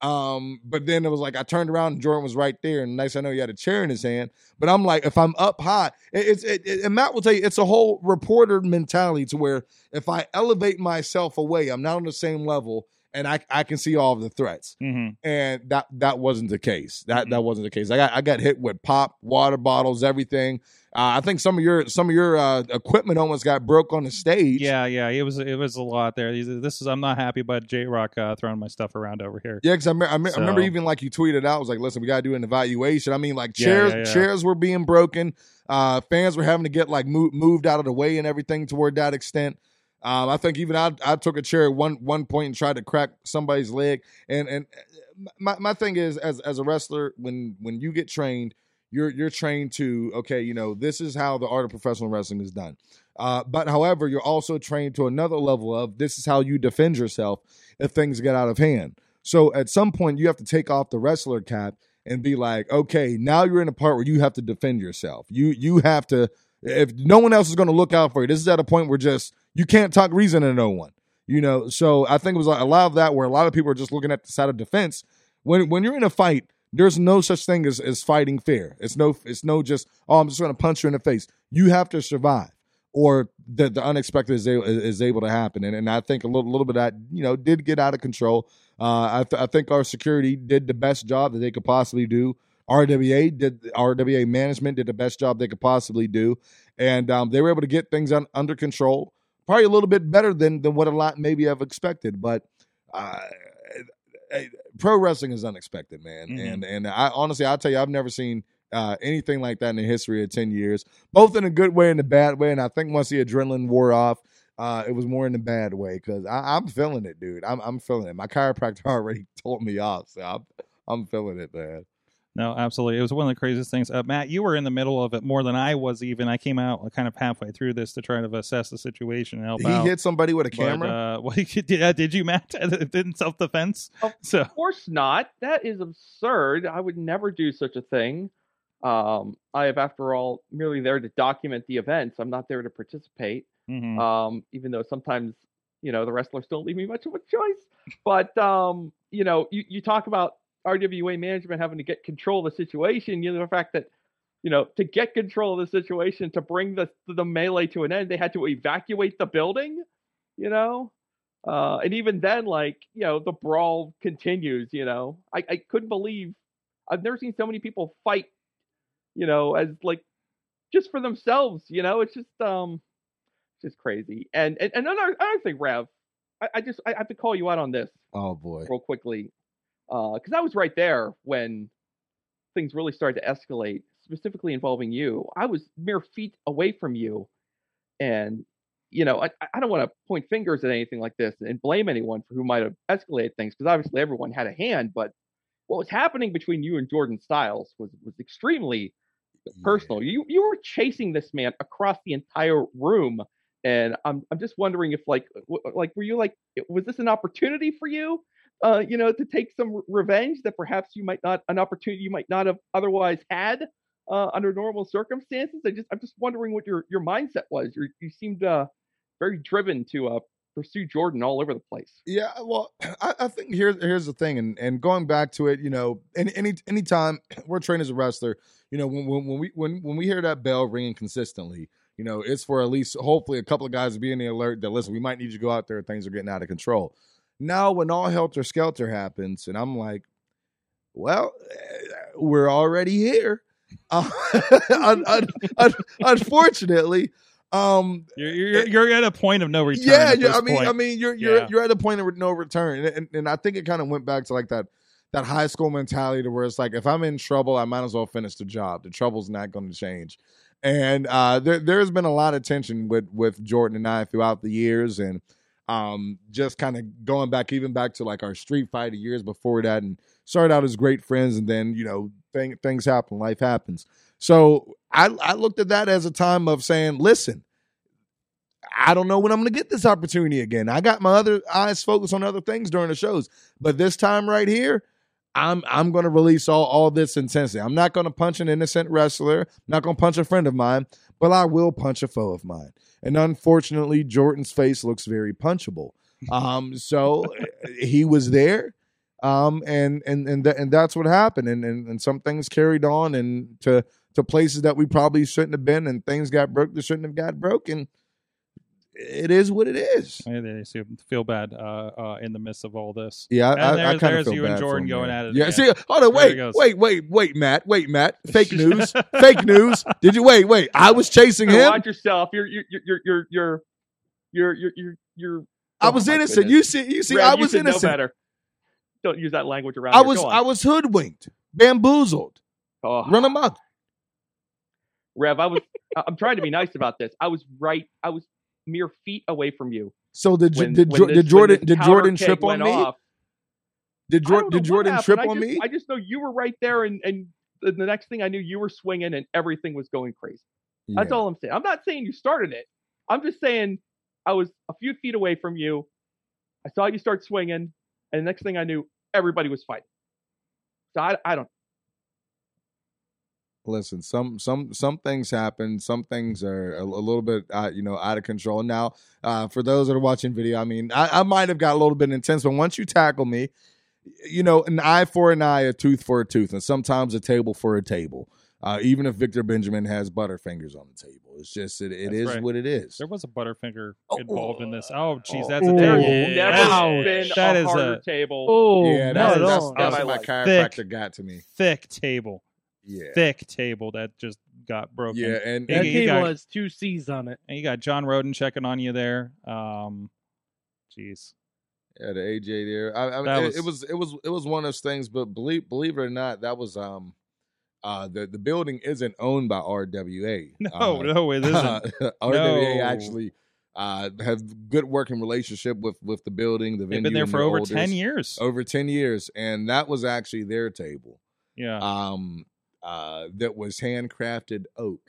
Um, but then it was like I turned around and Jordan was right there, and nice I know he had a chair in his hand. But I'm like, if I'm up high, it's it, it- and Matt will tell you it's a whole reporter mentality to where if I elevate myself away, I'm not on the same level, and I I can see all of the threats. hmm And that that wasn't the case. That that wasn't the case. I got I got hit with pop, water bottles, everything. Uh, I think some of your some of your uh, equipment almost got broke on the stage. Yeah, yeah, it was it was a lot there. This is I'm not happy about J Rock uh, throwing my stuff around over here. Yeah, because I, me- I, me- I remember even like you tweeted out, I was like, listen, we got to do an evaluation. I mean, like chairs yeah, yeah. chairs were being broken. Uh, fans were having to get like mo- moved out of the way and everything toward that extent. Um, I think even I, I took a chair at one one point and tried to crack somebody's leg. And and uh, my, my thing is, as as a wrestler, when when you get trained, you're you're trained to okay, you know, this is how the art of professional wrestling is done. Uh, but however, you're also trained to another level of this is how you defend yourself if things get out of hand. So at some point, you have to take off the wrestler cap and be like, okay, now you're in a part where you have to defend yourself. You you have to. If no one else is going to look out for you, this is at a point where just you can't talk reason to no one. You know, so I think it was a lot of that where a lot of people are just looking at the side of defense. When when you're in a fight, there's no such thing as, as fighting fair. It's no it's no just oh I'm just going to punch you in the face. You have to survive, or the the unexpected is able, is able to happen. And and I think a little little bit that you know did get out of control. Uh, I th- I think our security did the best job that they could possibly do. RWA did RWA management did the best job they could possibly do, and um, they were able to get things un- under control. Probably a little bit better than than what a lot maybe have expected, but. Uh, pro wrestling is unexpected, man. Mhm. And and I honestly, I'll tell you, I've never seen uh, anything like that in the history of ten years, both in a good way and a bad way. And I think once the adrenaline wore off, uh, it was more in the bad way because I'm feeling it, dude. I'm I'm feeling it. My chiropractor <laughs> already told me off, so I'm I'm feeling it, man. No, absolutely. It was one of the craziest things. Uh, Matt, you were in the middle of it more than I was. Even I came out kind of halfway through this to try to assess the situation and help he out. hit somebody with a But, camera? uh, <laughs> what did, uh, did you, Matt? <laughs> in self defense. Of So course not. That is absurd. I would never do such a thing. Um, I have, after all, merely there to document the events. I'm not there to participate. mhm. Um, even though sometimes, you know, the wrestlers don't leave me much of a choice. But um, you know, you, you talk about RWA management having to get control of the situation. You know, the fact that you know, to get control of the situation, to bring the the melee to an end, they had to evacuate the building. You know, uh, and even then, like you know, the brawl continues. You know, I, I couldn't believe I've never seen so many people fight. You know, as like just for themselves. You know, it's just um, just crazy. And and, and another another thing, Rev, I, I just I have to call you out on this oh boy. real quickly, Uh, because I was right there when things really started to escalate, specifically involving you. I was mere feet away from you, and you know, I, I don't want to point fingers at anything like this and blame anyone for who might have escalated things, because obviously everyone had a hand. But what was happening between you and Jordan Styles was was extremely personal. You you were chasing this man across the entire room, and I'm I'm just wondering if like w- like were you like was this an opportunity for you, uh, you know, to take some revenge that perhaps you might not an opportunity you might not have otherwise had uh, under normal circumstances? I just I'm just wondering what your your mindset was. You you seemed uh, very driven to uh, pursue Jordan all over the place. Yeah, well, <clears throat> I, I think here's here's the thing, and and going back to it, you know, any any anytime <clears throat> we're trained as a wrestler, you know, when when, when we when when we hear that bell ringing consistently, you know, it's for at least hopefully a couple of guys to be in the alert that listen, we might need you to go out there, things are getting out of control. Now, when all helter skelter happens, and I'm like, well, we're already here. <laughs> Uh, un, un, un, unfortunately, um, you're, you're you're at a point of no return. yeah, at yeah. this I mean, point. I mean, you're you're Yeah. you're at a point of no return, and, and, and I think it kind of went back to like that that high school mentality to where it's like if I'm in trouble, I might as well finish the job. The trouble's not going to change, and uh, there there's been a lot of tension with with Jordan and I throughout the years, and um, just kind of going back even back to like our street fight years before that, and started out as great friends, and then you know thing, things happen, life happens. So I I looked at that as a time of saying, listen. I don't know when I'm going to get this opportunity again. I got my other eyes focused on other things during the shows, but this time right here, I'm I'm going to release all all this intensity. I'm not going to punch an innocent wrestler. not going to punch a friend of mine, but I will punch a foe of mine. And unfortunately, Jordan's face looks very punchable. Um, so <laughs> he was there. Um, and and and th- and that's what happened, and, and and some things carried on, and to to places that we probably shouldn't have been, and things got broke that shouldn't have got broken it is what it is. They feel bad uh, uh, in the midst of all this. Yeah, and I, there's, I, there's feel you bad and Jordan going at it. Yeah, again. see, hold on, wait, wait, wait, wait, Matt, wait, Matt, <laughs> fake news, fake news. Did you wait? Wait, I was chasing him. Watch yourself. You're you're you're you're you're you're you're. you're, you're I oh was innocent. Goodness. You see, you see, Brad, I was innocent. Know better. Don't use that language around. I here. was I was hoodwinked, bamboozled, oh. run amok. Rev, I was. I'm trying to be nice about this. I was right. I was mere feet away from you. So did When, did, when Jo- this- did Jordan did Jordan trip on me? Off, Did I Jordan don't know did Jordan happened. trip I on just, me? I just know you were right there, and and the, next thing I knew, you were swinging, and everything was going crazy. That's all I'm saying. I'm not saying you started it. I'm just saying I was a few feet away from you. I saw you start swinging, and the next thing I knew, everybody was fighting. So I, I don't. Listen, some some some things happen. Some things are a, a little bit, uh, you know, out of control. Now, uh, for those that are watching video, I mean, I, I might have got a little bit intense, but once you tackle me, you know, an eye for an eye, a tooth for a tooth, and sometimes a table for a table. Uh, even if Victor Benjamin has butterfingers on the table, it's just it, it That's is right. what it is. There was a Butterfinger Oh. involved in this. Oh, jeez, Oh. that's a Oh. terrible. There's never Ouch. been That a is a- table. Oh, yeah, no, that's no. that's, in that's my what my chiropractor Thick. got to me. Thick table, Yeah, thick table that just got broken. yeah, and, that and you table got- has two C's on it. And you got John Roden checking on you there. Um, jeez. Yeah, the AJ there. I, I mean, That it, was- it was it was it was one of those things. But believe believe it or not, that was um, uh, the the building isn't owned by RWA. <laughs> No, uh, no, it isn't. <laughs> RWA No. actually uh have good working relationship with with the building. The They've been there for the over owners. ten years. Over ten years, and that was actually their table. Yeah. Um, uh, that was handcrafted oak.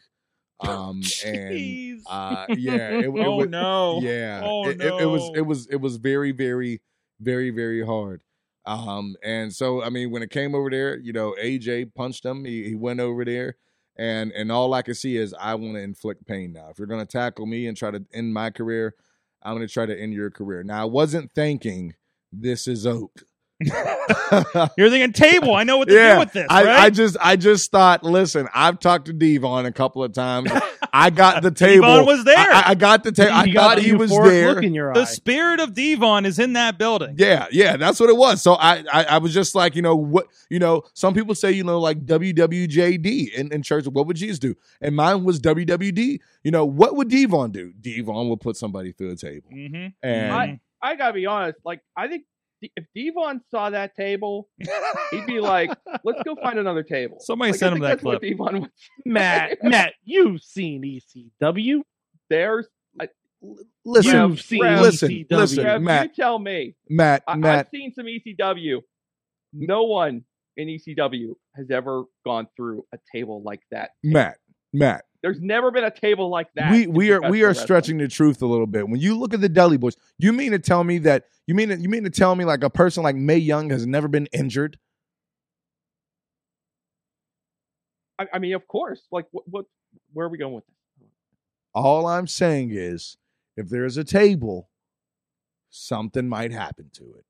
Um, <laughs> and uh, <laughs> yeah, it, it oh was, no. yeah Oh, it, it, it was it was it was very very very very hard um and so i mean when it came over there you know aj punched him he, he went over there and and all i can see is i want to inflict pain now if you're going to tackle me and try to end my career i'm going to try to end your career now i wasn't thinking this is oak <laughs> You're thinking table. I know what to do with this, I, right? I just I just thought, listen, I've talked to D-Von a couple of times. I got the <laughs> table. D-Von was there. I, I got the table. I thought he was there. Look in your the eye. spirit of D-Von is in that building. Yeah, yeah, that's what it was. So I, I, I was just like, you know, what, you know, some people say, you know, like WWJD in, in church. What would Jesus do? And mine was WWD. You know, what would D-Von do? D-Von would put somebody through a table, Mm-hmm. and I- I gotta be honest. Like I think D- if D-Von saw that table, he'd be like, <laughs> "Let's go find another table." Somebody Like, I send him that clip. D-Von would <laughs> Matt, Matt, you've seen ECW. There's I, listen, you've seen Rev, listen, ECW. listen. Rev, Matt. you tell me. Matt, I, Matt, I've seen some ECW. No one in ECW has ever gone through a table like that. Matt, Matt. There's never been a table like that. we we are we are wrestling. stretching the truth a little bit. When you look at the Dudley Boyz, you mean to tell me that you mean you mean to tell me like a person like Mae Young has never been injured? I, I mean, of course. Like, what, what? Where are we going with this? All I'm saying is, if there's a table, something might happen to it.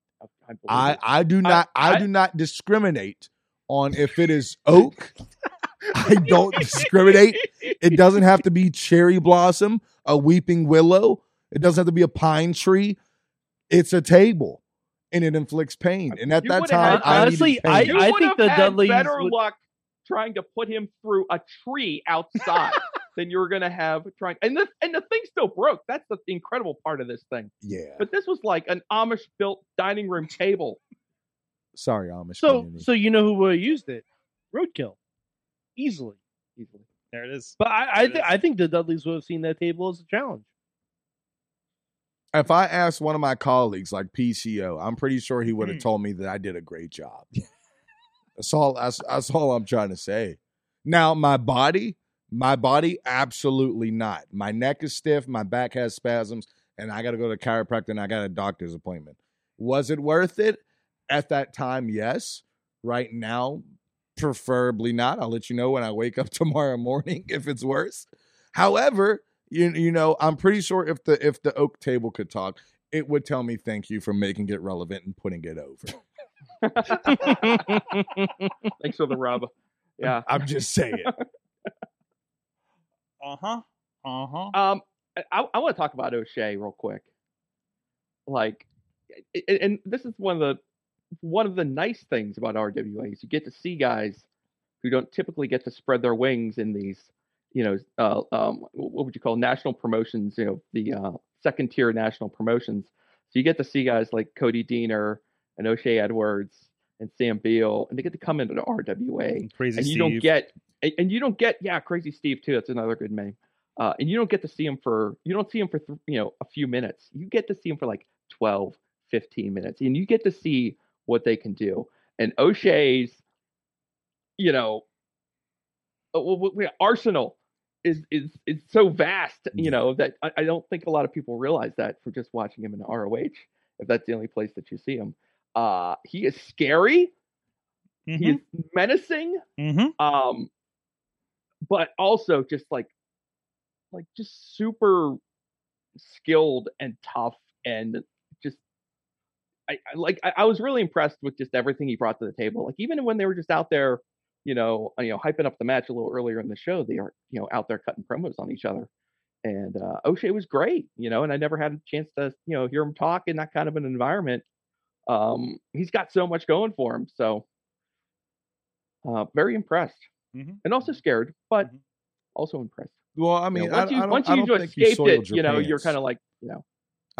I, I, I do not I, I- do not discriminate on if it is <laughs> oak. I don't discriminate. It doesn't have to be cherry blossom, a weeping willow. It doesn't have to be a pine tree. It's a table, and it inflicts pain. And at You that would've time, had- I honestly, needed I- You I think have the had Dudleys better would- luck trying to put him through a tree outside <laughs> than you were going to have trying. And the and the thing still broke. That's the incredible part of this thing. yeah. But this was like an Amish built dining room table. Sorry, Amish. So, community. so you know who would have used it? Roadkill, easily. Easily. There it is. But I, I, th- I think the Dudleys would have seen that table as a challenge. if I asked one of my colleagues, like PCO, I'm pretty sure he would have Hmm. told me that I did a great job. <laughs> that's all. That's, that's all I'm trying to say. Now, my body, my body, absolutely not. My neck is stiff. My back has spasms, and I got to go to a chiropractor and I got a doctor's appointment. Was it worth it at that time? Yes. Right now, preferably not. I'll let you know when I wake up <laughs> tomorrow morning if it's worse. However, you you know, I'm pretty sure if the if the oak table could talk, it would tell me thank you for making it relevant and putting it over. Thanks for the rub. Yeah. <laughs> I'm just saying. <laughs> Uh huh. Uh huh. Um, I, I want to talk about O'Shay real quick. Like, a- a- and this is one of the one of the nice things about RWA is you get to see guys who don't typically get to spread their wings in these, you know, uh, um, what would you call national promotions? You know, the uh, second tier national promotions. So you get to see guys like Cody Deaner and O'Shay Edwards and Sam Beal, and they get to come into the RWA Crazy and you Steve. don't get and- you don't get yeah crazy steve too that's another good name uh, and you don't get to see him for you don't see him for th- you know a few minutes you get to see him for like 12 15 minutes and you get to see what they can do. And o'shay's you know uh, arsenal is is is so vast you know that I, I don't think a lot of people realize that from just watching him in roh if that's the only place that you see him. Uh he is scary. He Mhm. is menacing. Mhm. um but also just like like just super skilled and tough and I, I like I, I was really impressed with just everything he brought to the table like even when they were just out there you know uh, you know hyping up the match a little earlier in the show they are you know out there cutting promos on each other and uh O'Shay was great you know and I never had a chance to you know hear him talk in that kind of an environment um he's got so much going for him so uh very impressed Mhm. and also scared, but Mhm. also impressed. Well, I You mean, know, once you, don't, once I you think you escaped soiled it, you know, you're kind of like, you know,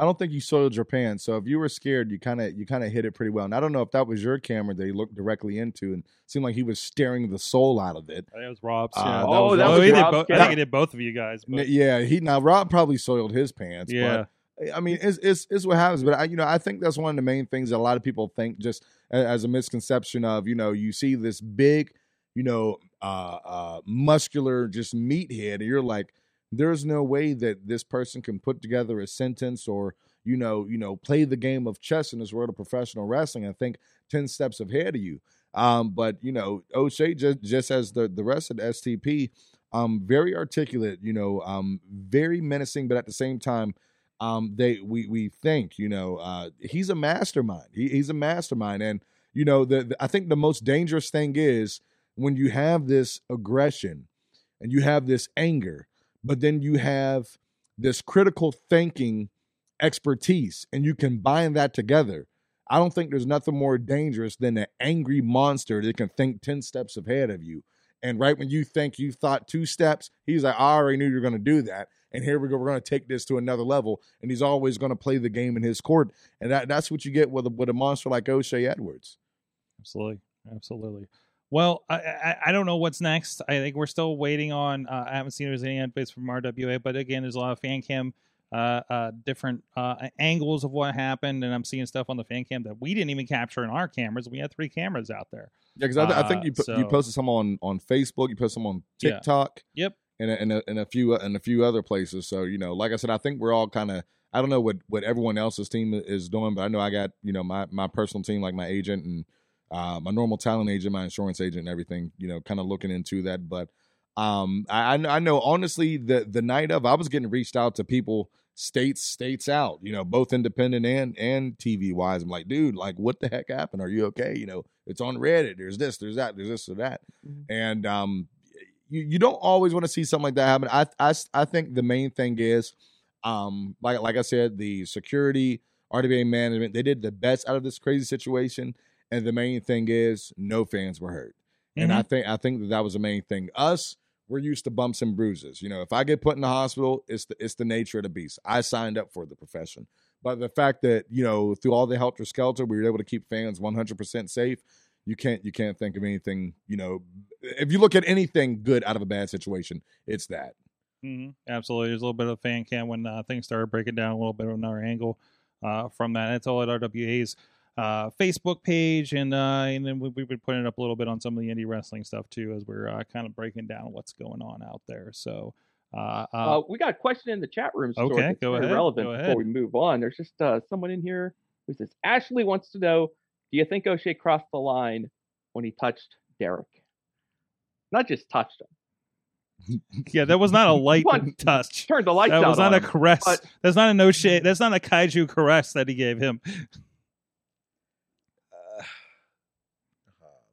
I don't think you soiled your pants. So if you were scared, you kind of you kind of hit it pretty well. And I don't know if that was your camera that he looked directly into, and seemed like he was staring the soul out of it. I think it was Rob's. Uh, yeah. that Oh, was that Oh, was Rob's bo- I think he did both of you guys. But, Yeah, he now Rob probably soiled his pants. yeah. but I mean, it's it's, it's what happens. But I, you know, I think that's one of the main things that a lot of people think just as a misconception of you know you see this big, you know, uh, uh, muscular just meathead, and you're like, there's no way that this person can put together a sentence or you know you know play the game of chess in this world of professional wrestling. I think ten steps ahead of you. Um, but you know, O'Shay just just as the the rest of the STP, um, very articulate. You know, um, very menacing, but at the same time, um, they we we think you know uh, he's a mastermind. He, he's a mastermind, and you know the, the I think the most dangerous thing is when you have this aggression and you have this anger, but then you have this critical thinking expertise, and you combine that together. I don't think there's nothing more dangerous than an angry monster that can think 10 steps ahead of you. And right when you think you thought two steps, he's like, I already knew you were going to do that. And here we go. We're going to take this to another level. And he's always going to play the game in his court. And that, that's what you get with a, with a monster like O'Shay Edwards. Absolutely, absolutely. Well, I, I I don't know what's next. I think we're still waiting on. Uh, I haven't seen there's any updates from RWA, but again, there's a lot of fan cam, uh, uh, different uh, angles of what happened, and I'm seeing stuff on the fan cam that we didn't even capture in our cameras. We had three cameras out there. Yeah, because I, th- I think Uh, you put, you posted some on, on Facebook, you posted some on Yeah. TikTok, Yep. and a, and, a, and a few and a few other places. So you know, like I said, I think we're all kind of I don't know what what everyone else's team is doing, but I know I got you know my my personal team, like my agent and uh, my normal talent agent, my insurance agent, and everything. You know, kind of looking into that. But um, I I know honestly the the night of I was getting reached out to people states states out, you know, both independent and and TV wise. I'm like, dude, like what the heck happened? Are you okay? You know, it's on Reddit. There's this, there's that, there's this or that, Mhm. and um, you you don't always want to see something like that happen. I I I think the main thing is, um, like like I said, the security, RWA management, they did the best out of this crazy situation, and the main thing is no fans were hurt, and I think I think that that was the main thing. Us. We're used to bumps and bruises. You know, if I get put in the hospital, it's the it's the nature of the beast. I signed up for the profession. But the fact that, you know, through all the helter skelter, we were able to keep fans 100% safe, you can't you can't think of anything, you know, if you look at anything good out of a bad situation, it's that. hmm Absolutely. There's a little bit of fan cam when uh, things started breaking down a little bit of another angle uh, from that. It's all at RWA's uh, Facebook page, and uh, and then we, we've been putting it up a little bit on some of the indie wrestling stuff too, as we're uh, kind of breaking down what's going on out there. So, uh, uh, uh, we got a question in the chat room. Okay, go ahead, Relevant go before we move on. There's just uh, someone in here who says Ashley wants to know: Do you think O'Shay crossed the line when he touched Derek? Not just touched him. <laughs> yeah, that was not a <laughs> light touch. Turned the lights That was not on a caress. but- That's not a no shade. That's not a kaiju caress that he gave him.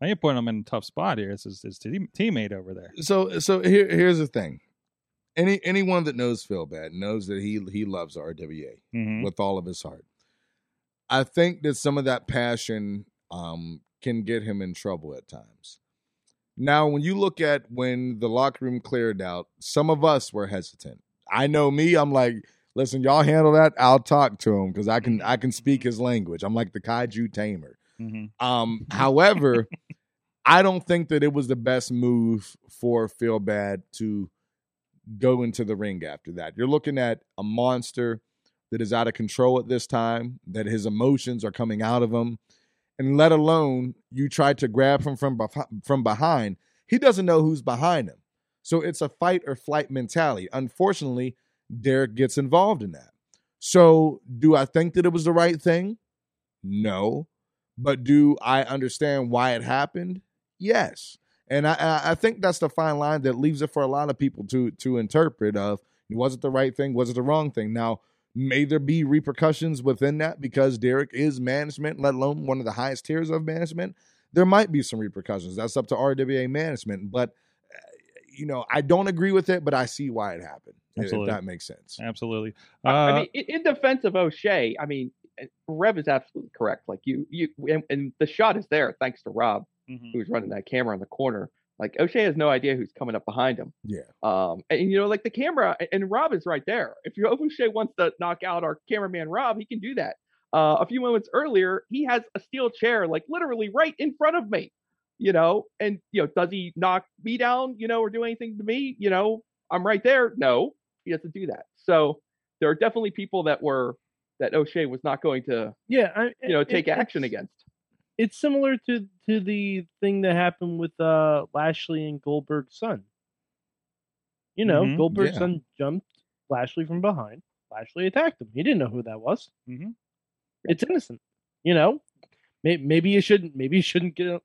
Now you're putting him in a tough spot here. It's his, his team, teammate over there. So so here here's the thing. Any anyone that knows Phil Bad knows that he he loves RWA Mhm. with all of his heart. I think that some of that passion um, can get him in trouble at times. Now, when you look at when the locker room cleared out, some of us were hesitant. I know me. I'm like, listen, y'all handle that. I'll talk to him because I can I can speak his language. I'm like the kaiju tamer. Mhm. Um, however, I don't think that it was the best move for Phil Bad to go into the ring after that. You're looking at a monster that is out of control at this time, that his emotions are coming out of him, and let alone you try to grab him from from behind. He doesn't know who's behind him. So it's a fight or flight mentality. Unfortunately, Derek gets involved in that. So, do I think that it was the right thing? No. But do I understand why it happened? Yes. And I- I, I think that's the fine line that leaves it for a lot of people to to interpret of was it the right thing, was it the wrong thing? Now, may there be repercussions within that because Derek is management, let alone one of the highest tiers of management? There might be some repercussions. That's up to RWA management. But uh, you know, I don't agree with it, but I see why it happened. if- Absolutely. If that makes sense. Absolutely. I- Uh, I mean, in, in defense of O'Shay, I mean, and Rev is absolutely correct. Like you, you, and, and the shot is there thanks to Rob, mhm. who's running that camera in the corner. Like O'Shay has no idea who's coming up behind him. Yeah. Um, and, you know, like the camera and- and Rob is right there. If you O'Shay wants to knock out our cameraman Rob, he can do that. Uh, a few moments earlier, he has a steel chair like literally right in front of me. You know, and you know, does he knock me down? You know, or do anything to me? You know, I'm right there. No, he doesn't do that. So there are definitely people that were that O'Shay was not going to, Yeah, I, you know, it- take action it's- against. It's similar to to the thing that happened with uh Lashley and Goldberg's son. You know, Mhm, Goldberg's yeah. son jumped Lashley from behind. Lashley attacked him. He didn't know who that was. Mhm. It's innocent. You know, maybe, maybe you shouldn't. Maybe you shouldn't get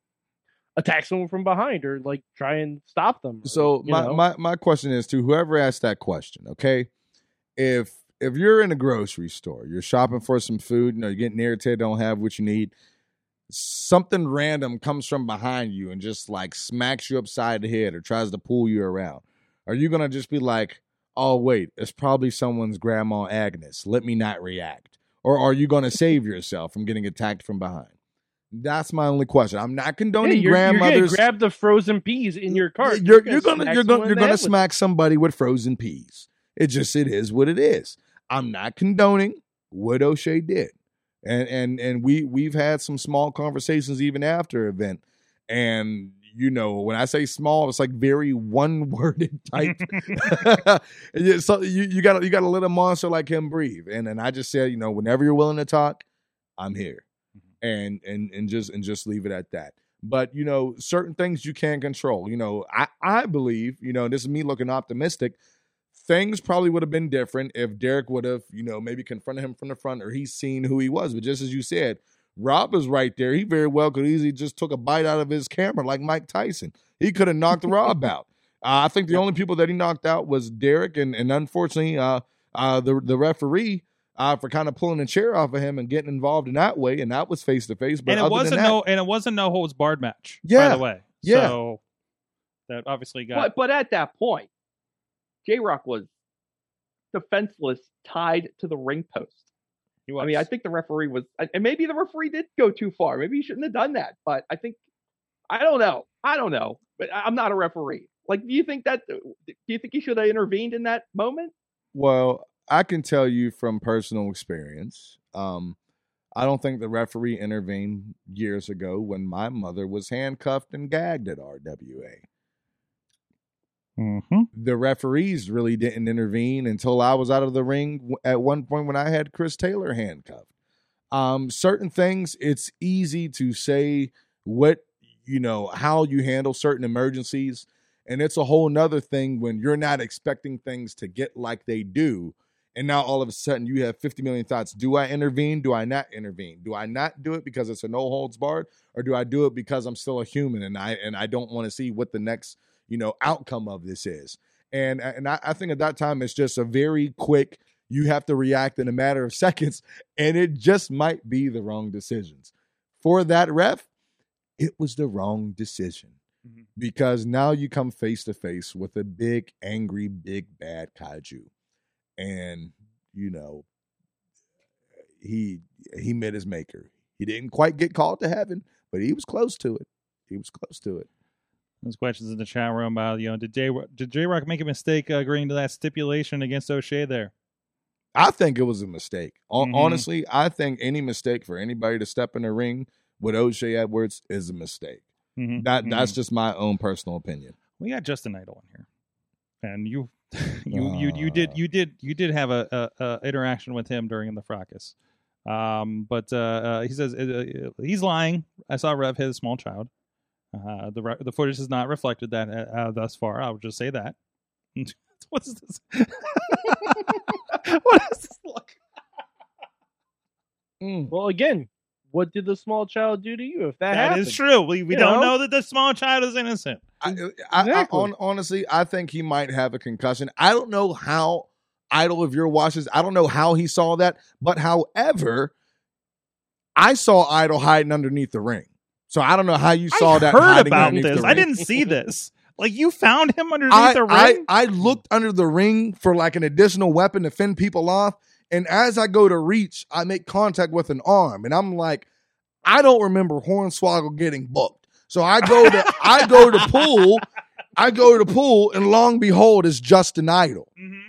attack someone from behind or like try and stop them. or, So my, know. my my question is to whoever asked that question, okay? If if you're in a grocery store, you're shopping for some food, you know, you're getting irritated, don't have what you need, something random comes from behind you and just like smacks you upside the head or tries to pull you around. Are you gonna just be like, oh wait, it's probably someone's grandma Agnes. Let me not react. Or are you gonna save yourself from getting attacked from behind? That's my only question. I'm not condoning you're, you're grandmothers grab the frozen peas in your cart. you're, you're gonna smack you're gonna you're gonna smack somebody with frozen peas. It just it is what it is. I'm not condoning what O'Shay did, and and and we we've had some small conversations even after event, and you know when I say small, it's like very one worded <laughs> type. <laughs> <laughs> So you you got you got to let a monster like him breathe, and and I just said you know whenever you're willing to talk, I'm here, mm-hmm. and and and just and just leave it at that. But you know certain things you can't control. You know i i believe you know this is me looking optimistic things probably would have been different if derek would have you know maybe confronted him from the front or he's seen who he was but just as you said rob is right there he very well could easily just took a bite out of his camera like mike tyson he could have knocked rob <laughs> out uh, i think the only people that he knocked out was derek and and unfortunately uh uh the the referee uh, for kind of pulling a chair off of him and getting involved in that way, and that was face to face. But and it other than wasn't that- no and it wasn't no holds barred match. Yeah, by the way. yeah. So that obviously got But but at that point, J Rock was defenseless, tied to the ring post. he I mean, I think the referee was, and maybe the referee did go too far. Maybe he shouldn't have done that. But I think, I don't know. I don't know. But I- I'm not a referee. Like, do you think that? Do you think he should have intervened in that moment? Well, I can tell you from personal experience. Um, I don't think the referee intervened years ago when my mother was handcuffed and gagged at RWA. Mhm. The referees really didn't intervene until I was out of the ring at one point when I had Chris Taylor handcuffed. Um, certain things, it's easy to say what you know how you handle certain emergencies, and it's a whole nother thing when you're not expecting things to get like they do, and now all of a sudden you have 50 million thoughts. Do I intervene? Do I not intervene? Do I not do it because it's a no holds barred, or do I do it because I'm still a human and I and I don't want to see what the next you know outcome of this is? And and I, I think at that time it's just a very quick. You have to react in a matter of <laughs> seconds, and it just might be the wrong decisions for that ref. it was the wrong decision Mhm. because now you come face to face with a big, angry, big, bad kaiju. And, you know, he he met his maker. He didn't quite get called to heaven, but he was close to it. He was close to it. There's questions in the chat room about you know did J did J Rock make a mistake uh, agreeing to that stipulation against O'Shay there? I think it was a mistake. Mhm. Honestly, I think any mistake for anybody to step in the ring with O'Shay Edwards is a mistake. Mhm, That that's just my own personal opinion. we got Justin Idol in here, and you <laughs> you you you did Ah. you did you did have a, a, a interaction with him during the fracas. Um, but uh, uh, he says uh, uh, he's lying. I saw Rev hit a small child. Uh, the re- the footage has not reflected that uh, uh, thus far. I would just say that. <laughs> What's this? <laughs> what is this look? Mm. Well, again, what did the small child do to you? If that, That happened? is true. We we You don't know? know that the small child is innocent. I, I, I, Exactly. on, honestly, I think he might have a concussion. I don't know how Idol of your watches. I don't know how he saw that, but however, I saw Idol hiding underneath the ring. So I don't know how you saw I that. heard about this. I didn't see <laughs> this. Like you found him underneath I, the ring. I looked under the ring for like an additional weapon to fend people off. And as I go to reach, I make contact with an arm. And I'm like, I don't remember Hornswoggle getting booked. So I go to I go to pool, <laughs> I go to pool, and long behold, it's Justin Idol. Mhm.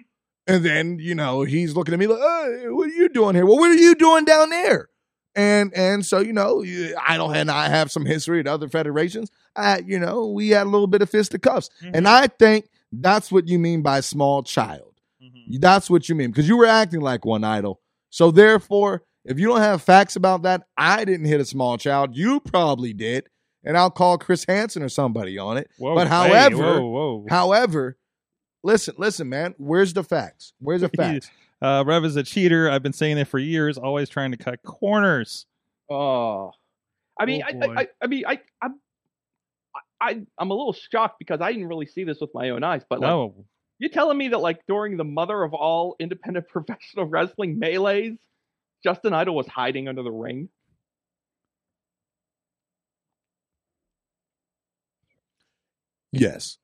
And then, you know, he's looking at me like, what are you doing here? Well, what are you doing down there? And and so, you know, Idol and I have some history at other federations. I, you know, we had a little bit of fisticuffs. And I think that's what you mean by small child. Mhm. That's what you mean. Because you were acting like one idol. So therefore, if you don't have facts about that, I didn't hit a small child. You probably did. And I'll call Chris Hansen or somebody on it. Whoa, but hey, however, whoa, whoa. However, listen, listen, man. Where's the facts? Where's the <laughs> facts? Uh, Rev is a cheater. I've been saying it for years. Always trying to cut corners. Oh, I mean, Oh, I. I, I, I mean, I, I'm, I, I'm a little shocked because I didn't really see this with my own eyes. But like, No, you're telling me that like during the mother of all <laughs> independent professional wrestling melees, Justin Idol was hiding under the ring. Yes.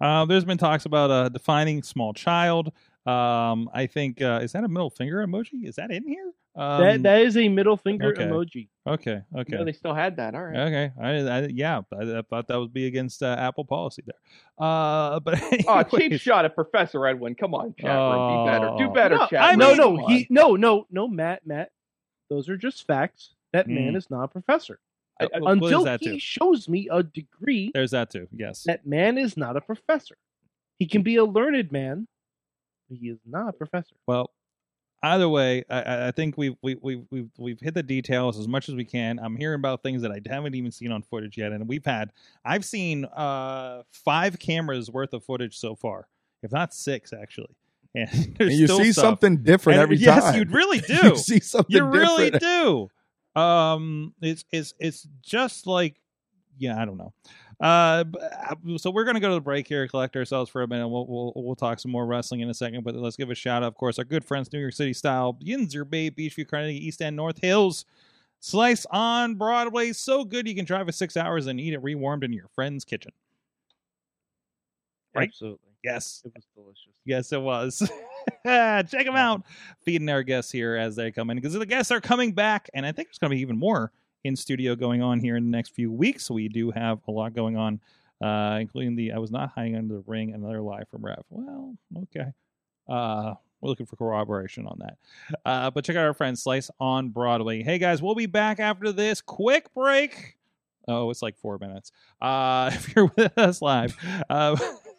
Uh, there's been talks about uh, defining small child. Um, I think uh, is that a middle finger emoji? Is that in here? Um, that that is a middle finger okay. emoji. okay, okay. know, they still had that. All right. Okay, I, I yeah, I, I thought that would be against uh, Apple policy there. Uh, but <laughs> Oh, cheap shot at Professor Edwin. Come on, chat room. Be better. Oh. Do better, no, chat I room. no, no, he, no, no, no, Matt, Matt. Those are just facts. That man Mm. is not a professor. I- well, Until that he too. shows me a degree, There's that too. Yes. that man is not a professor. He can be a learned man, but he is not a professor. Well, either way, I- I, I think we've we, we, we've we've hit the details as much as we can. I'm hearing about things that I haven't even seen on footage yet, and we've had I've seen uh five cameras worth of footage so far, if not six actually. And, <laughs> there's And you still see stuff. something different And every yes, time. Yes, <laughs> you really do. you see something you really different. do. Um, it's it's it's just like yeah, I don't know. Uh, uh, so we're gonna go to the break here, collect ourselves for a minute. We'll we'll we'll talk some more wrestling in a second, but let's give a shout out, of course, our good friends, New York City style, Yinzer Bay, Beechview, Carnegie, East End, North Hills. Slice on Broadway, so good you can drive for six hours and eat it rewarmed in your friend's kitchen. Right. Absolutely, Yes, it was delicious. Yes, it was. <laughs> <laughs> Check them out. Feeding our guests here as they come in because the guests are coming back, and I think there's going to be even more in studio going on here in the next few weeks. We do have a lot going on, uh, including the I was not hiding under the ring, another live from Rev. Well, okay. Uh, we're looking for corroboration on that. Uh, but check out our friend Slice on Broadway. Hey guys, we'll be back after this quick break. Oh, it's like four minutes. Uh, <laughs> if you're with us live, uh, <laughs>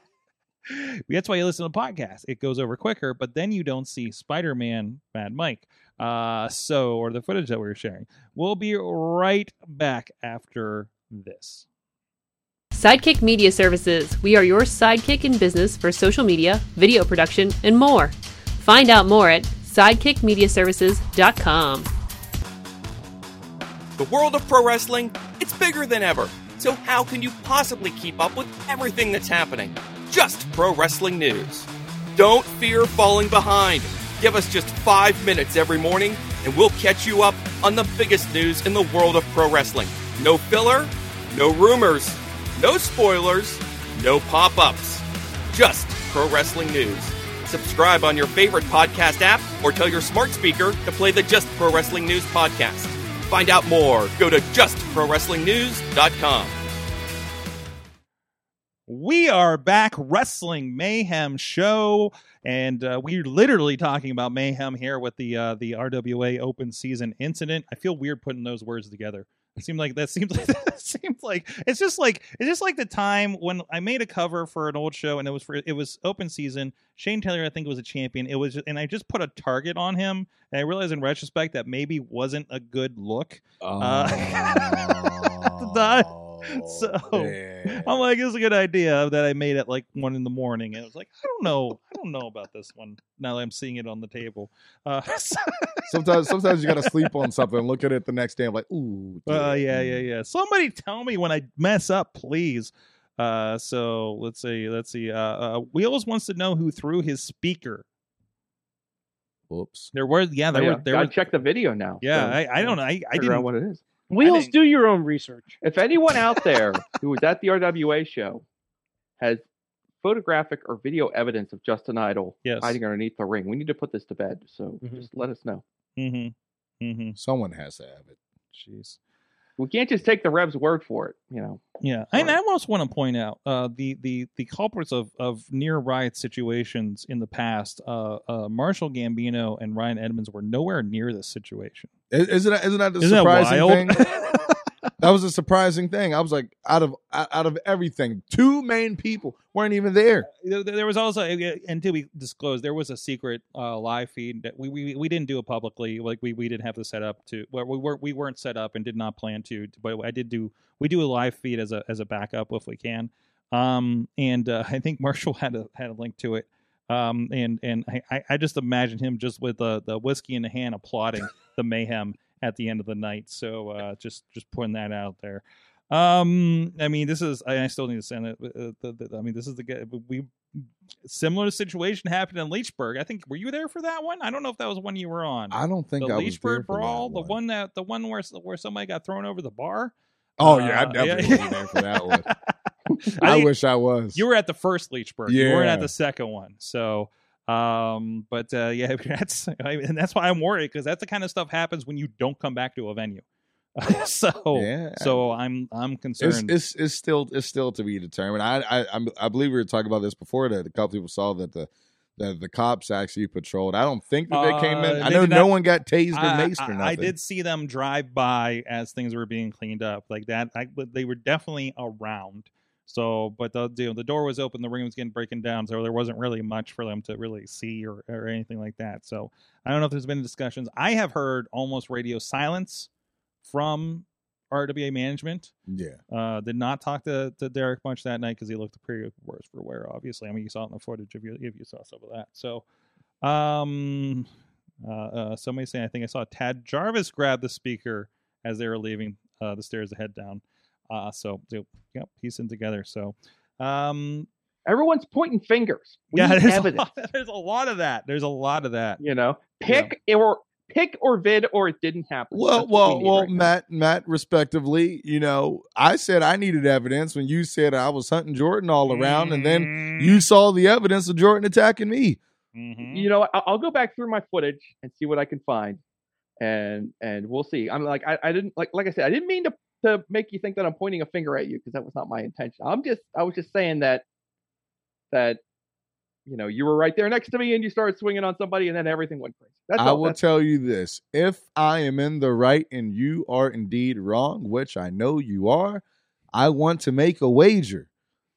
that's why you listen to the podcast. It goes over quicker, but then you don't see Spider Man Mad Mike. Uh, so, or the footage that we were sharing. We'll be right back after this. Sidekick Media Services. We are your sidekick in business for social media, video production, and more. Find out more at sidekickmediaservices.com. The world of pro wrestling, it's bigger than ever. So how can you possibly keep up with everything that's happening? Just pro wrestling news. Don't fear falling behind. Give us just five minutes every morning and we'll catch you up on the biggest news in the world of pro wrestling. No filler, no rumors, no spoilers, no pop ups. Just pro wrestling news. Subscribe on your favorite podcast app or tell your smart speaker to play the Just Pro Wrestling News podcast. Find out more. Go to justprowrestlingnews.com. We are back, Wrestling Mayhem show, and uh, we're literally talking about mayhem here with the uh, the RWA open season incident. I feel weird putting those words together. It seemed like that seems <laughs> like that seems like it's just like it's just like the time when I made a cover for an old show and it was for it was open season. Shane Taylor, I think, was a champion. It was, and I just put a target on him, and I realized in retrospect that maybe wasn't a good look. Uh, <laughs> <laughs> So, damn. I'm like, it's a good idea that I made at like one in the morning. And I was like, I don't know, I don't know about this one. Now that I'm seeing it on the table, uh, <laughs> so- sometimes sometimes you gotta sleep on <laughs> something look at it the next day. I'm like, ooh. uh, yeah, mm. yeah, yeah. Somebody tell me when I mess up, please. Uh, so let's see, let's see. Uh, uh, Wheels wants to know who threw his speaker. Whoops. There were, yeah, there Oh, yeah. were, there Gotta were. check the video now. Yeah, so, I, I don't know. I, I figure out didn't. what it is. Wheels, think- do your own research. If anyone out there who was at the RWA show has photographic or video evidence of Justin Idol Yes. hiding underneath the ring, we need to put this to bed. So Mhm. just let us know. Mm-hmm. Mm-hmm. Someone has to have it. Jeez. We can't just take the Rev's word for it. You know, Yeah, and I almost want to point out uh, the the the culprits of of near riot situations in the past. Uh, uh, Marshall Gambino and Ryan Edmonds were nowhere near this situation. Is- Isn't that, isn't that the Isn't that surprising wild? thing? <laughs> That was a surprising thing. I was like, out of out of everything, two main people weren't even there. there, there was also uh, until we disclosed there was a secret uh, live feed that we, we we didn't do it publicly. Like we, we didn't have the setup to well, we weren't we weren't set up and did not plan to but I did do we do a live feed as a as a backup if we can. Um and uh, <laughs> I think Marshall had a had a link to it. Um and and I I- I just imagine him just with the the whiskey in the hand applauding <laughs> the mayhem at the end of the night so uh just just putting that out there um, I mean, this is. I, I still need to send it. Uh, the, the, I mean, this is the guy. We similar situation happened in Leechburg. I think were you there for that one? I don't know if that was one you were on. I don't think the I was there Leechburg for that brawl, the one. that the one where where somebody got thrown over the bar. Oh yeah, I Uh, definitely yeah. wasn't there for that one. <laughs> I I, wish I was. you were at the first Leechburg. You weren't at the second one. So, um, but uh, <laughs> yeah, that's and that's why I'm worried because that's the kind of stuff happens when you don't come back to a venue. <laughs> so, yeah. so I'm I'm concerned. it's it's still it's still to be determined. I I I'm- I believe we were talking about this before that a couple people saw that the that the cops actually patrolled. I don't think that they came in. Uh, I know did no not- one got tased or maced or nothing. I did see them drive by as things were being cleaned up like that. I, but they were definitely around. So, but the you know, the door was open, the ring was getting breaking down, so there wasn't really much for them to really see or, or anything like that. So, I don't know if there's been discussions. I have heard almost radio silence from RWA management. Yeah. Uh, did not talk to, to Derek much that night because he looked pretty worse for wear. Obviously, I mean, you saw it in the footage if you if you saw some of that. So, um, uh, uh, somebody saying I think I saw Tad Jarvis grab the speaker as they were leaving uh, the stairs to head down. Uh, so they- yep, piecing together. So, um, everyone's pointing fingers. We yeah, need there's a, lot, <laughs> there's a lot of that. There's a lot of that. You know, pick or pick or vid or it didn't happen. Well, That's what we well, need well, now. Matt, Matt, respectively, you know, I said I needed evidence when you said I was hunting Jordan all around, and then Mm-hmm. you saw the evidence of Jordan attacking me. Mhm. you know, I- I'll go back through my footage and see what I can find, and and we'll see. I'm like, I, I didn't like, like I said, I didn't mean to to make you think that I'm pointing a finger at you because that was not my intention. I'm just, I was just saying that that you know you were right there next to me and you started swinging on somebody and then everything went crazy. That's I all. will tell you this: if I am in the right and you are indeed wrong, which I know you are, I want to make a wager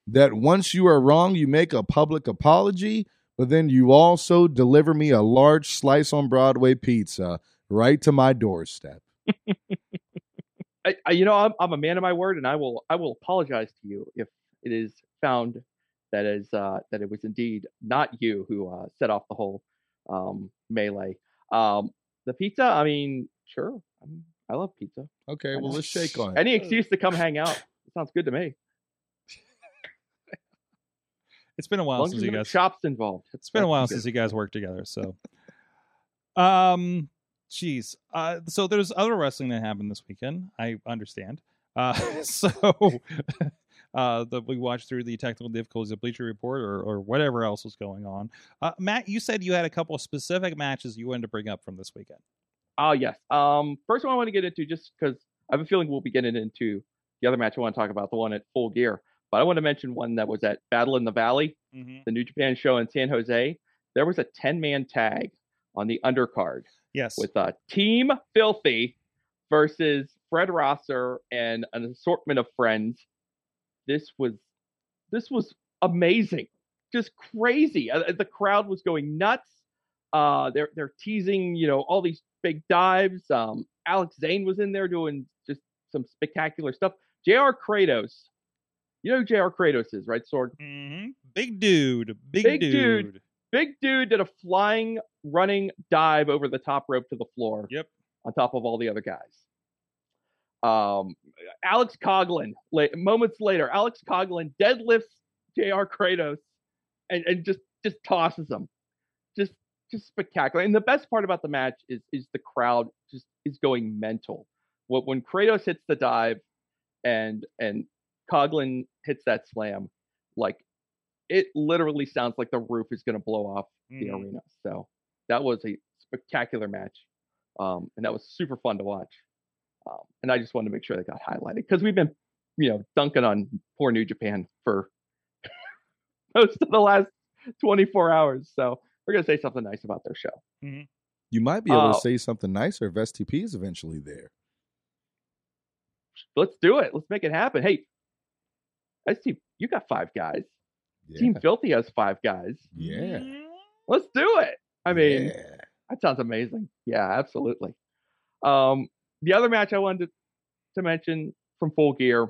that once you are wrong, you make a public apology, but then you also deliver me a large slice on Broadway pizza right to my doorstep. <laughs> I, I, you know, I'm, I'm a man of my word, and I will I will apologize to you if it is found that is uh, that it was indeed not you who uh, set off the whole um, melee. Um, the pizza, I mean, sure, I, mean, I love pizza. Okay, well let's shake on it. Any excuse to come hang out sounds good to me. <laughs> It's been a while since you guys. shops involved. It's been a while since you guys worked together. So, <laughs> um, Jeez. Uh, so there's other wrestling that happened this weekend. I understand. Uh, <laughs> so <laughs> uh, that we watched through the technical difficulties of Bleacher Report or, or whatever else was going on. Uh, Matt, you said you had a couple of specific matches you wanted to bring up from this weekend. Oh yes. Um, first one I want to get into just because I have a feeling we'll be getting into the other match I want to talk about, the one at Full Gear. But I want to mention one that was at Battle in the Valley, Mm-hmm. the New Japan show in San Jose. There was a 10 man tag on the undercard Yes. with uh, Team Filthy versus Fred Rosser and an assortment of friends. This was this was amazing, just crazy. Uh, the crowd was going nuts. Uh, they're they're teasing, you know, all these big dives. Um, Alex Zayne was in there doing just some spectacular stuff. Jr. Kratos, you know who Jr. Kratos is, right? Sword hmm Big dude. Big, Big dude. dude. big dude did a flying running dive over the top rope to the floor. Yep. On top of all the other guys. Um, Alex Coughlin, la- moments later, Alex Coughlin deadlifts Jr. Kratos and, and just just tosses him. Just just spectacular. And the best part about the match is is the crowd just is going mental. When, when Kratos hits the dive and and Coughlin hits that slam, like it literally sounds like the roof is going to blow off the Mhm. arena. So that was a spectacular match, um, and that was super fun to watch. Um, and I just wanted to make sure they got highlighted because we've been, you know, dunking on poor New Japan for <laughs> most of the last 24 hours. So we're gonna say something nice about their show. You might be able Oh. to say something nicer if STP is eventually there. Let's do it. Let's make it happen. Hey, ST, you got five guys. Yeah. Team Filthy has five guys. Yeah. Let's do it. I mean, Yeah. That sounds amazing. Yeah, absolutely. Um, the other match I wanted to, to mention from Full Gear,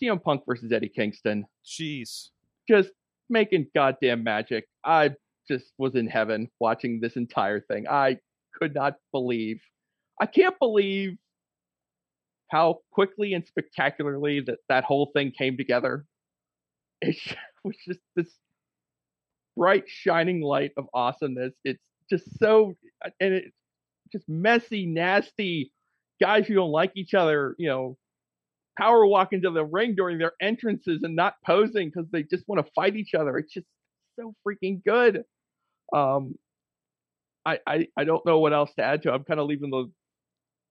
CM Punk versus Eddie Kingston, Jeez. just making goddamn magic. I just was in heaven watching this entire thing. I could not believe, I can't believe how quickly and spectacularly that that whole thing came together. It <laughs> was just this bright shining light of awesomeness. It's just so and it's just messy, nasty guys who don't like each other, you know, power walk into the ring during their entrances and not posing because they just want to fight each other. It's just so freaking good. Um I, I I don't know what else to add to. I'm kind of leaving the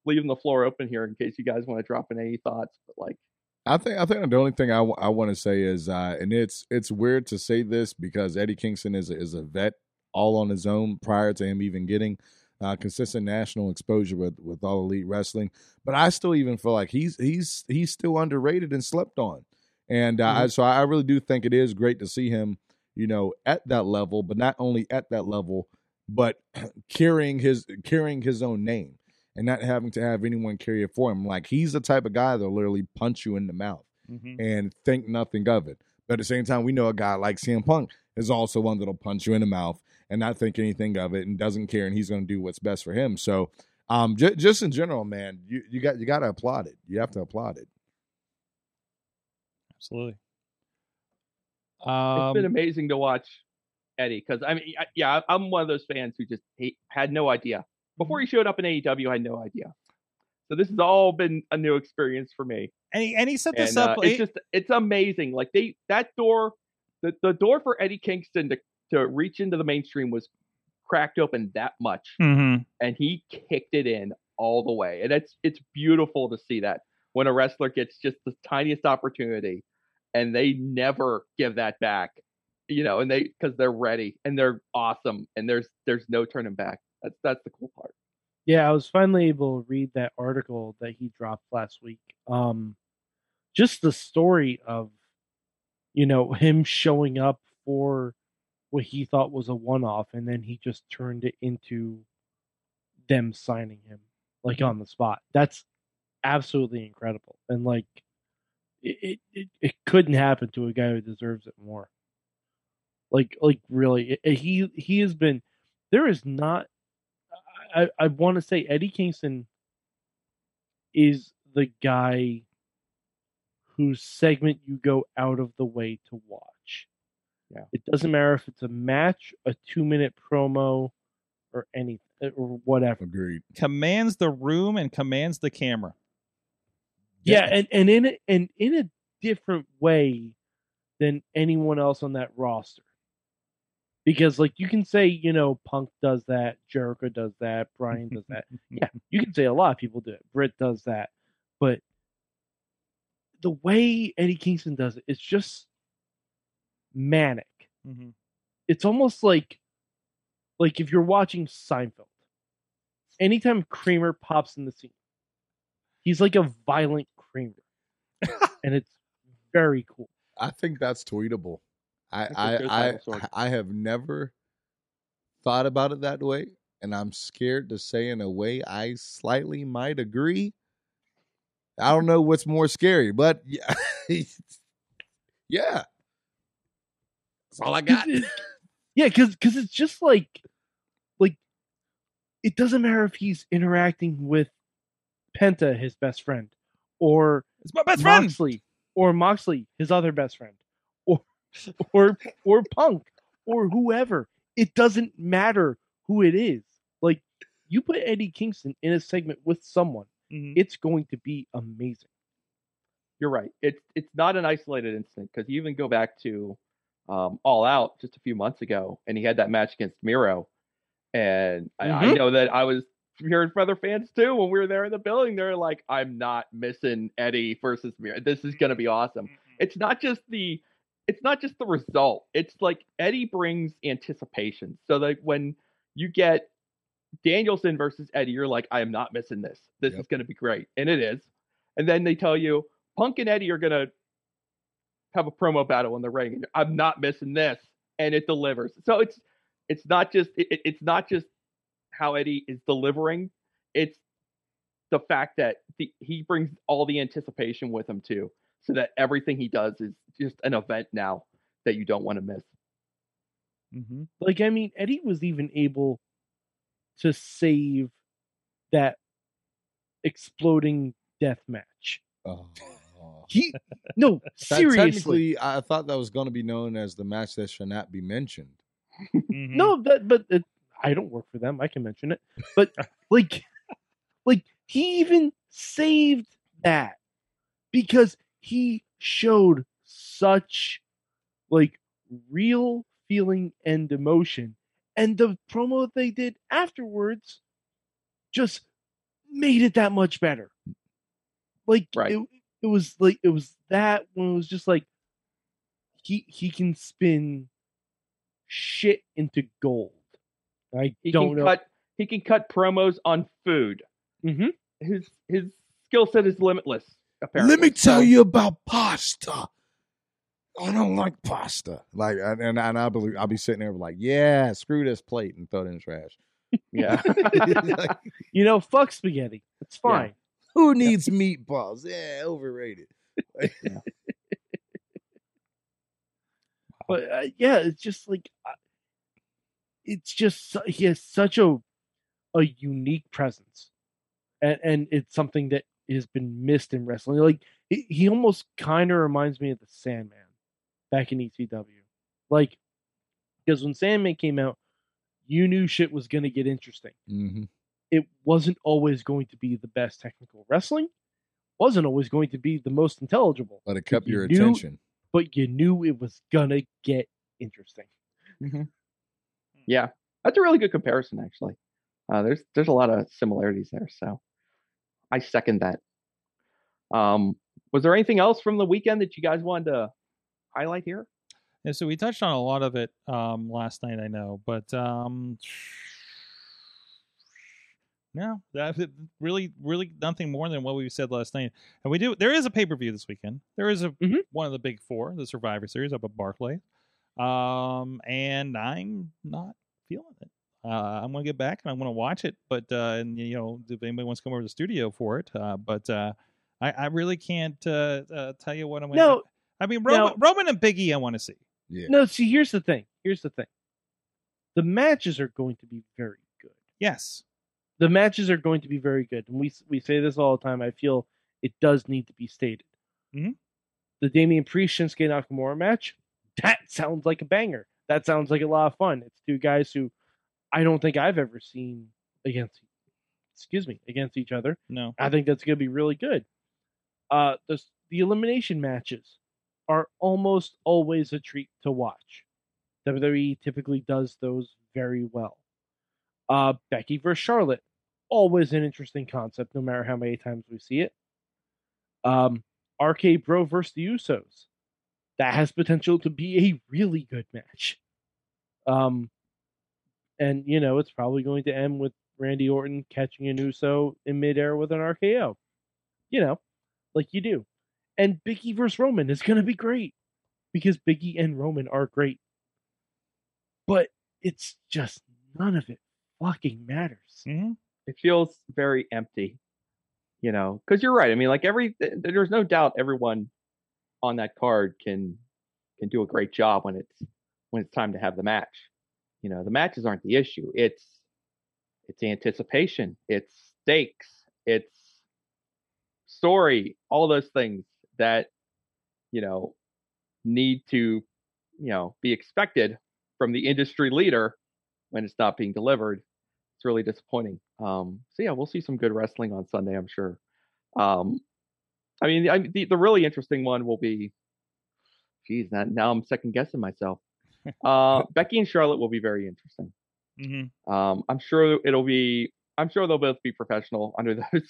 leaving the floor open here in case you guys want to drop in any thoughts. But like, I think I think the only thing I, want to say is, uh, and it's it's weird to say this because Eddie Kingston is a, is a vet all on his own prior to him even getting uh, consistent national exposure with with all elite wrestling. But I still even feel like he's he's he's still underrated and slept on, and uh, I, so I really do think it is great to see him, you know, at that level. But not only at that level, but <clears throat> carrying his carrying his own name and not having to have anyone carry it for him. Like he's the type of guy that'll literally punch you in the mouth Mhm. and think nothing of it. But at the same time, we know a guy like CM Punk is also one that'll punch you in the mouth and not think anything of it and doesn't care, and he's going to do what's best for him. So, um, j- just in general, man, you you got you got to applaud it. You have to applaud it. Absolutely. it's been amazing to watch Eddie because I mean, I- yeah, I'm one of those fans who just hate, had no idea before he showed up in AEW. I had no idea. So this has all been a new experience for me. and, he, and he set this and uh, up. it's just it's amazing. Like they that door, the the door for Eddie Kingston to to reach into the mainstream was cracked open that much, Mhm. and he kicked it in all the way. And it's it's beautiful to see that when a wrestler gets just the tiniest opportunity, and they never give that back. You know, and they because they're ready and they're awesome, and there's there's no turning back. That's that's the cool part. Yeah, I was finally able to read that article that he dropped last week. Um, just the story of, you know, him showing up for what he thought was a one-off, and then he just turned it into them signing him like on the spot. That's absolutely incredible, and like, it it, it, couldn't happen to a guy who deserves it more. Like, like really, it- he he has been. There is not I, I want to say Eddie Kingston is the guy whose segment you go out of the way to watch. Yeah. It doesn't matter if it's a match, a two minute promo, or anything. or whatever. Agreed. commands the room and commands the camera. Yeah, and and in a, and in a different way than anyone else on that roster. Because like you can say, you know, Punk does that, Jericho does that, Brian does that. <laughs> yeah, you can say a lot of people do it. Britt does that. But the way Eddie Kingston does it, it's just manic. Mm-hmm. It's almost like like if you're watching Seinfeld. Anytime Kramer pops in the scene, he's like a violent Kramer. <laughs> and it's very cool. I think that's tweetable. I That's a good I. I, <laughs> I have never thought about it that way, and I'm scared to say in a way I slightly might agree. I don't know what's more scary, but yeah, <laughs> yeah. That's all I got. <laughs> Yeah, because because it's just like like it doesn't matter if he's interacting with Penta, his best friend, or It's my best friend. Moxley, or Moxley, his other best friend, <laughs> or or Punk, or whoever. It doesn't matter who it is. Like you put Eddie Kingston in a segment with someone, Mhm. it's going to be amazing. You're right. It's it's not an isolated incident because you even go back to um, All Out just a few months ago, and he had that match against Miro, and I, I Mhm. know that I was hearing from other fans too when we were there in the building. They're like, "I'm not missing Eddie versus Miro. This is gonna be awesome." It's not just the it's not just the result. It's like Eddie brings anticipation. So like when you get Danielson versus Eddie, you're like, I am not missing this. This Yep. is going to be great, and it is. And then they tell you Punk and Eddie are going to have a promo battle in the ring. I'm not missing this, and it delivers. So it's it's not just it- it's not just how Eddie is delivering. It's the fact that the, he brings all the anticipation with him too, so that everything he does is just an event now that you don't want to miss. Mhm. Like I mean, Eddie was even able to save that exploding death match. Oh. He no <laughs> seriously. I thought that was going to be known as the match that should not be mentioned. Mhm. <laughs> No, that but it, I don't work for them. I can mention it. But <laughs> like like he even saved that because he showed such like real feeling and emotion and the promo they did afterwards just made it that much better. Like Right. it, it was like it was that when it was just like he he can spin shit into gold. I He don't can know. cut he can cut promos on food. hmm His his skill set is limitless. Apparently. Let me tell you about pasta. I don't like pasta. Like, and and, I believe I'll be sitting there like, yeah, screw this plate and throw it in the trash. Yeah. Like, <laughs> <laughs> You know, fuck spaghetti. It's Yeah. fine. who needs meatballs? Yeah, overrated. <laughs> But uh, yeah, it's just like uh, it's just he has such a a unique presence, and and it's something that has been missed in wrestling. Like he, he almost kind of reminds me of the Sandman back in ECW, like because when Sandman came out, you knew shit was gonna get interesting. Mm-hmm. It wasn't always going to be the best technical wrestling, wasn't always going to be the most intelligible, But it kept You your knew- attention. but you knew it was gonna get interesting. Yeah, that's a really good comparison, actually. Uh, there's there's a lot of similarities there, so I second that. Um, was there anything else from the weekend that you guys wanted to highlight here? Yeah, so we touched on a lot of it um, last night, I know, but um, no, that really, really nothing more than what we said last night. And we do. There is a pay per view this weekend. There is a Mhm. one of the big four, the Survivor Series up at Barclay, um, and I'm not feeling it. Uh, I'm gonna get back and I'm gonna watch it, but uh, and you know, if anybody wants to come over to the studio for it, uh, but uh, I, I really can't uh, uh, tell you what I'm gonna. No, I mean, Roman, now- Roman and Biggie, I want to see. Yeah. No, see, here's the thing. Here's the thing. The matches are going to be very good. Yes. The matches are going to be very good, and we we say this all the time. I feel it does need to be stated. Mhm. The Damian Priest Shinsuke Nakamura match that sounds like a banger. That sounds like a lot of fun. It's two guys who I don't think I've ever seen against excuse me against each other. No. I think that's going to be really good. Uh, the the elimination matches are almost always a treat to watch. WWE typically does those very well. Uh, Becky versus Charlotte, always an interesting concept, no matter how many times we see it. Um, RK Bro versus the Usos, that has potential to be a really good match. Um, and you know it's probably going to end with Randy Orton catching an Uso in midair with an RKO. You know, like you do. And Biggie versus Roman is going to be great because Biggie and Roman are great. But it's just none of it fucking matters. hmm it feels very empty, you know, because you're right. I mean, like every there's no doubt everyone on that card can can do a great job when it's when it's time to have the match. You know, the matches aren't the issue. It's it's anticipation, it's stakes, it's story, all those things that you know need to you know be expected from the industry leader when it's not being delivered it's really disappointing. Um, so yeah, we'll see some good wrestling on Sunday, I'm sure. Um, I mean, the the really interesting one will be, geez, now, now I'm second guessing myself. Uh, Becky and Charlotte will be very interesting. hmm Um, I'm sure it'll be. I'm sure they'll both be professional <laughs> under those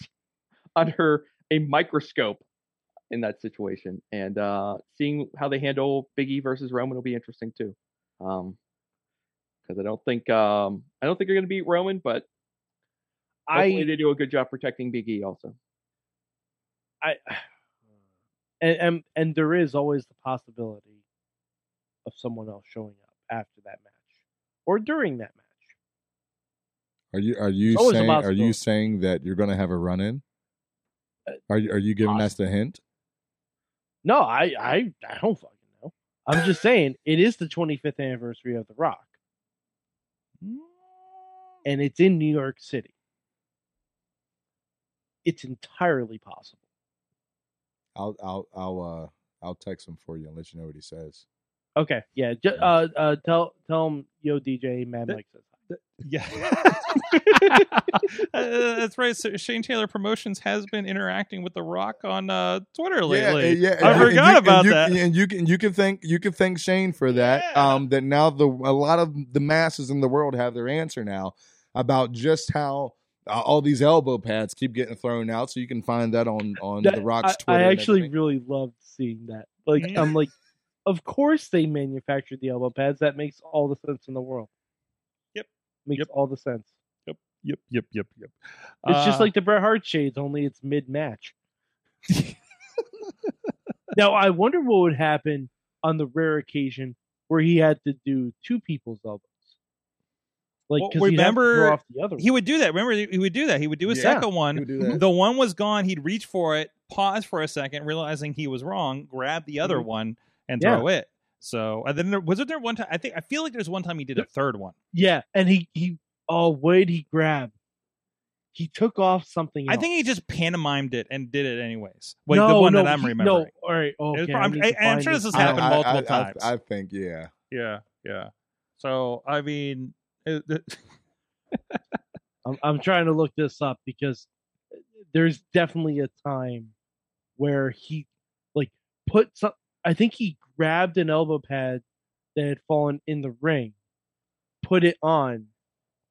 under a microscope in that situation, and uh, seeing how they handle Biggie versus Roman will be interesting too. Um, because I don't think um I don't think they're going to beat Roman, but hopefully I they do a good job protecting Big E also. I <sighs> and, and and there is always the possibility of someone else showing up after that match or during that match. Are you are you It's saying are you saying that you're going to have a run in? Uh, Are you are you giving us the hint? No, I I I don't fucking know. I'm just saying it is the 25th anniversary of The Rock, and it's in New York City. It's entirely possible. I'll I'll I'll uh I'll text him for you and let you know what he says. Okay, yeah. Ju- uh, uh, tell tell him, yo, DJ, Mad That- Mike says hi. Yeah. <laughs> Uh, that's right. So Shane Taylor Promotions has been interacting with The Rock on uh, Twitter lately. yeah. I and you- forgot and you- about and you, that. And you can you can thank you can thank Shane for that. Yeah. Um, that now the a lot of the masses in the world have their answer now about just how uh, all these elbow pads keep getting thrown out. So you can find that on on That- the Rock's I, Twitter. I and actually everything. really loved seeing that. Like, I'm like, of course they manufactured the elbow pads. That makes all the sense in the world. Yep. Makes Yep. all the sense. Yep, yep, yep, yep. Yep. It's just Uh, like the Bret Hart shades, only it's mid match. <laughs> now I wonder what would happen on the rare occasion where he had to do two people's elbows. Like, Well, 'cause he'd have to remember, off the other. he would do that. Remember, he would do that. He would do a Yeah, second one. would do that. The one was gone. He'd reach for it, pause for a second, realizing he was wrong, grab the other Mhm. one, and Yeah. throw it. So, and then there, was it there one time? I think I feel like there's one time he did a third one. yeah, and he he oh what did he grab? He took off something. I think he just pantomimed it and did it anyways. Wait, no, the one no, that I'm he- remembering. No, all right. was Okay, prob- I need I- to I'm sure this has happened I- multiple I- I- times. I, think yeah. Yeah, yeah. So I mean, uh, <laughs> it, it- I'm, I'm trying to look this up because there's definitely a time where he like put some. I think he grabbed an elbow pad that had fallen in the ring, put it on,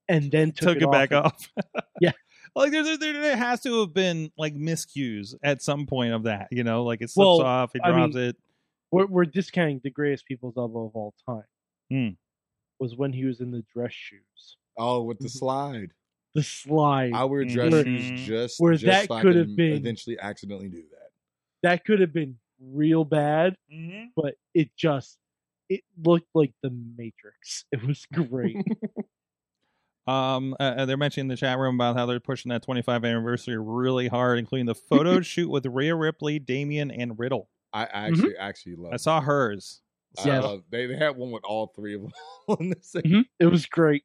and then took, took, it, back off. off. <laughs> Yeah. like there, there, there, there has to have been like miscues at some point of that. You know, like it slips Well, off, it I drops mean- it. We're, we're discounting the greatest people's elbow of all time. Hmm. Was when he was in the dress shoes, Oh, with the Mhm. slide. the slide. I wear dress Where- shoes just where just that so I could have been- eventually accidentally do that. that could have been real bad, Mm-hmm. but it just it looked like the Matrix. <laughs> It was great. <laughs> Um, uh, they're mentioning in the chat room about how they're pushing that 25 anniversary really hard, including the photo <laughs> shoot with Rhea Ripley, Damian, and Riddle. I I actually actually love. I saw hers. I Yes. love- they they had one with all three of them on the same. Mhm. It was great.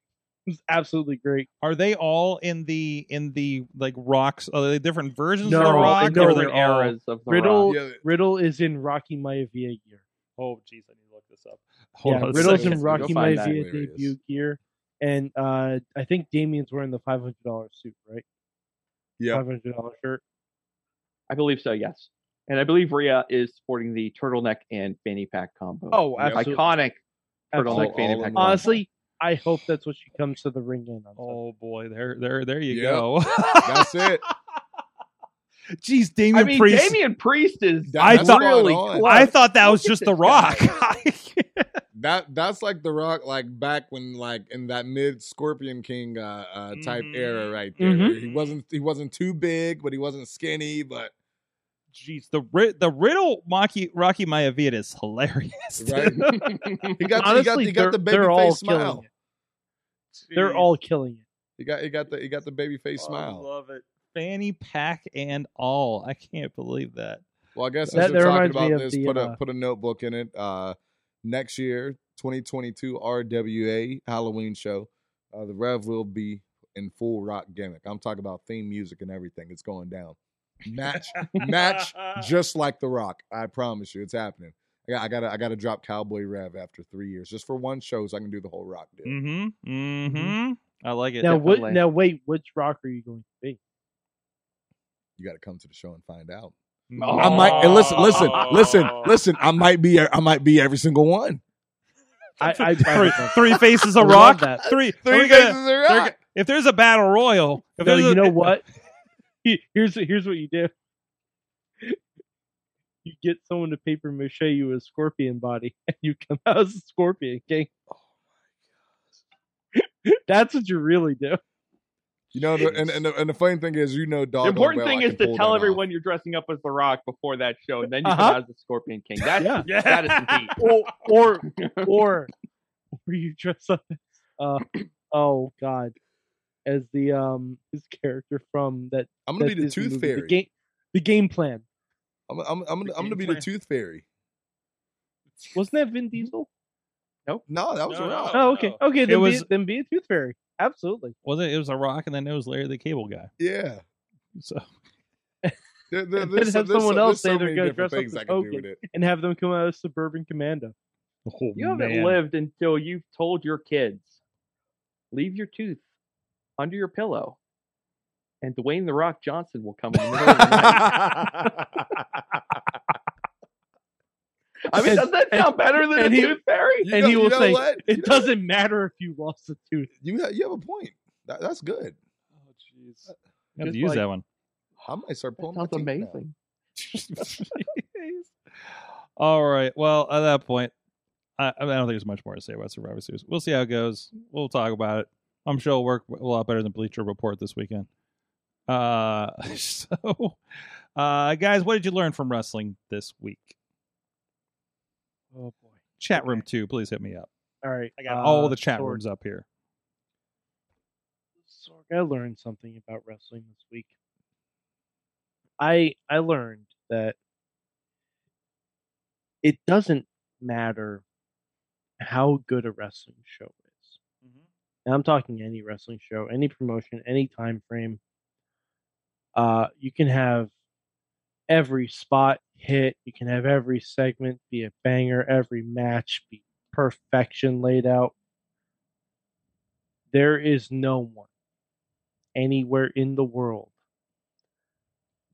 It was absolutely great. Are they all in the in the like rocks? Are they different versions No, of the rock? no, or different they're all- eras of the Riddle Rock. Yeah, Riddle is in Rocky Maivia gear. Oh, jeez, I need to look this up. Hold yeah, on Riddle's second. in Rocky find that. Maivia debut gear. and uh, I think Damian's wearing the five hundred dollar suit, right? Yeah. Five hundred dollar shirt. I believe so, yes. And I believe Rhea is sporting the turtleneck and fanny pack combo. Oh, absolutely. iconic turtleneck All- fanny pack. combo. Honestly, I hope that's what she comes to the ring in. On Sunday. Oh boy, there, there, there you Yep. go. <laughs> That's it. <laughs> Jeez, Damian I mean, Priest. Damian Priest is That- I thought- really spot on. close. I thought that was Look at just The Rock. <laughs> That that's like the rock, like back when, like in that mid Scorpion King uh, uh type Mhm. era, right there. Mhm. He wasn't he wasn't too big, but he wasn't skinny. But Jeez, the ri- the riddle Rocky Rocky Maivia is hilarious. right, he got Honestly, he got, he got they're, the baby all face smile. killing it. They're all killing it. He got he got the he got the baby face I smile. love it. Fanny pack and all. I can't believe that. Well, I guess That- since we're talking about this, the, put uh, a put a notebook in it. Uh, next year, 2022 RWA Halloween show. Uh, the Rev will be in full rock gimmick. I'm talking about theme music and everything. It's going down. Match match <laughs> just like the Rock. I promise you, it's happening. I got I got I got to drop Cowboy Rev after three years just for one show, so I can do the whole Rock deal. Mm-hmm. Mm-hmm. I like it. Now, what, now wait, which rock are you going to be? You got to come to the show and find out. Oh. I might and listen, listen, listen, listen. I might be I might be every single one. <laughs> I, I, three, three faces of rock. that. Three. Three faces gonna- of rock. If there's a battle royal, if No, there's you a, know what? He- <laughs> Here's here's what you do. You get someone to paper mache you a scorpion body, <laughs> and you come out as a scorpion king. Oh my <laughs> gosh, That's what you really do. You know, the, and and the, and the funny thing is, you know, dog. The important thing is to tell everyone you're dressing up as The Rock before that show, and then you Uh-huh. come out as the Scorpion King. That's Yeah. Yeah. that is heat. Or or or or you dress up as uh <clears throat> oh god as the um his character from that. I'm gonna that be the Disney Tooth movie, Fairy. The game, the game plan. I'm, I'm, I'm, gonna, I'm gonna be game the plan. Tooth Fairy. Wasn't that Vin Diesel? Nope. No, that was No, a rock. no. Oh, okay, okay. Then was- be then be a tooth fairy. Absolutely. was it? It was a rock, and then it was Larry the Cable Guy. Yeah. So <laughs> There, there, And then there's, so- have there's someone so, else there's say so they're many gonna different dress up things as I can do Hogan. with it. and have them come out as suburban commando. oh, You haven't man. lived until you've told your kids, leave your tooth under your pillow, and Dwayne the Rock Johnson will come in the middle of the night. <laughs> I mean, And- does that and- sound better than and a he- tooth fairy? You and know- he will say, what? "It You doesn't matter if you lost a tooth." You have, you have a point. That, that's good. Oh, jeez. Uh, I have Just to use like- that one. I might start That pulling my sounds teeth amazing. <laughs> <laughs> All right. Well, at that point, I, I don't think there's much more to say about Survivor Series. We'll see how it goes. We'll talk about it. I'm sure it'll work a lot better than Bleacher Report this weekend. Uh, <laughs> so, uh, guys, what did you learn from wrestling this week? Oh boy! Chat room two, please hit me up. All right, I got uh, all the chat Sorg- rooms up here. Sorg, I learned something about wrestling this week. I I learned that it doesn't matter how good a wrestling show is. And I'm talking any wrestling show, any promotion, any time frame. Uh, you can have every spot hit. You can have every segment be a banger. Every match be perfection laid out. There is no one anywhere in the world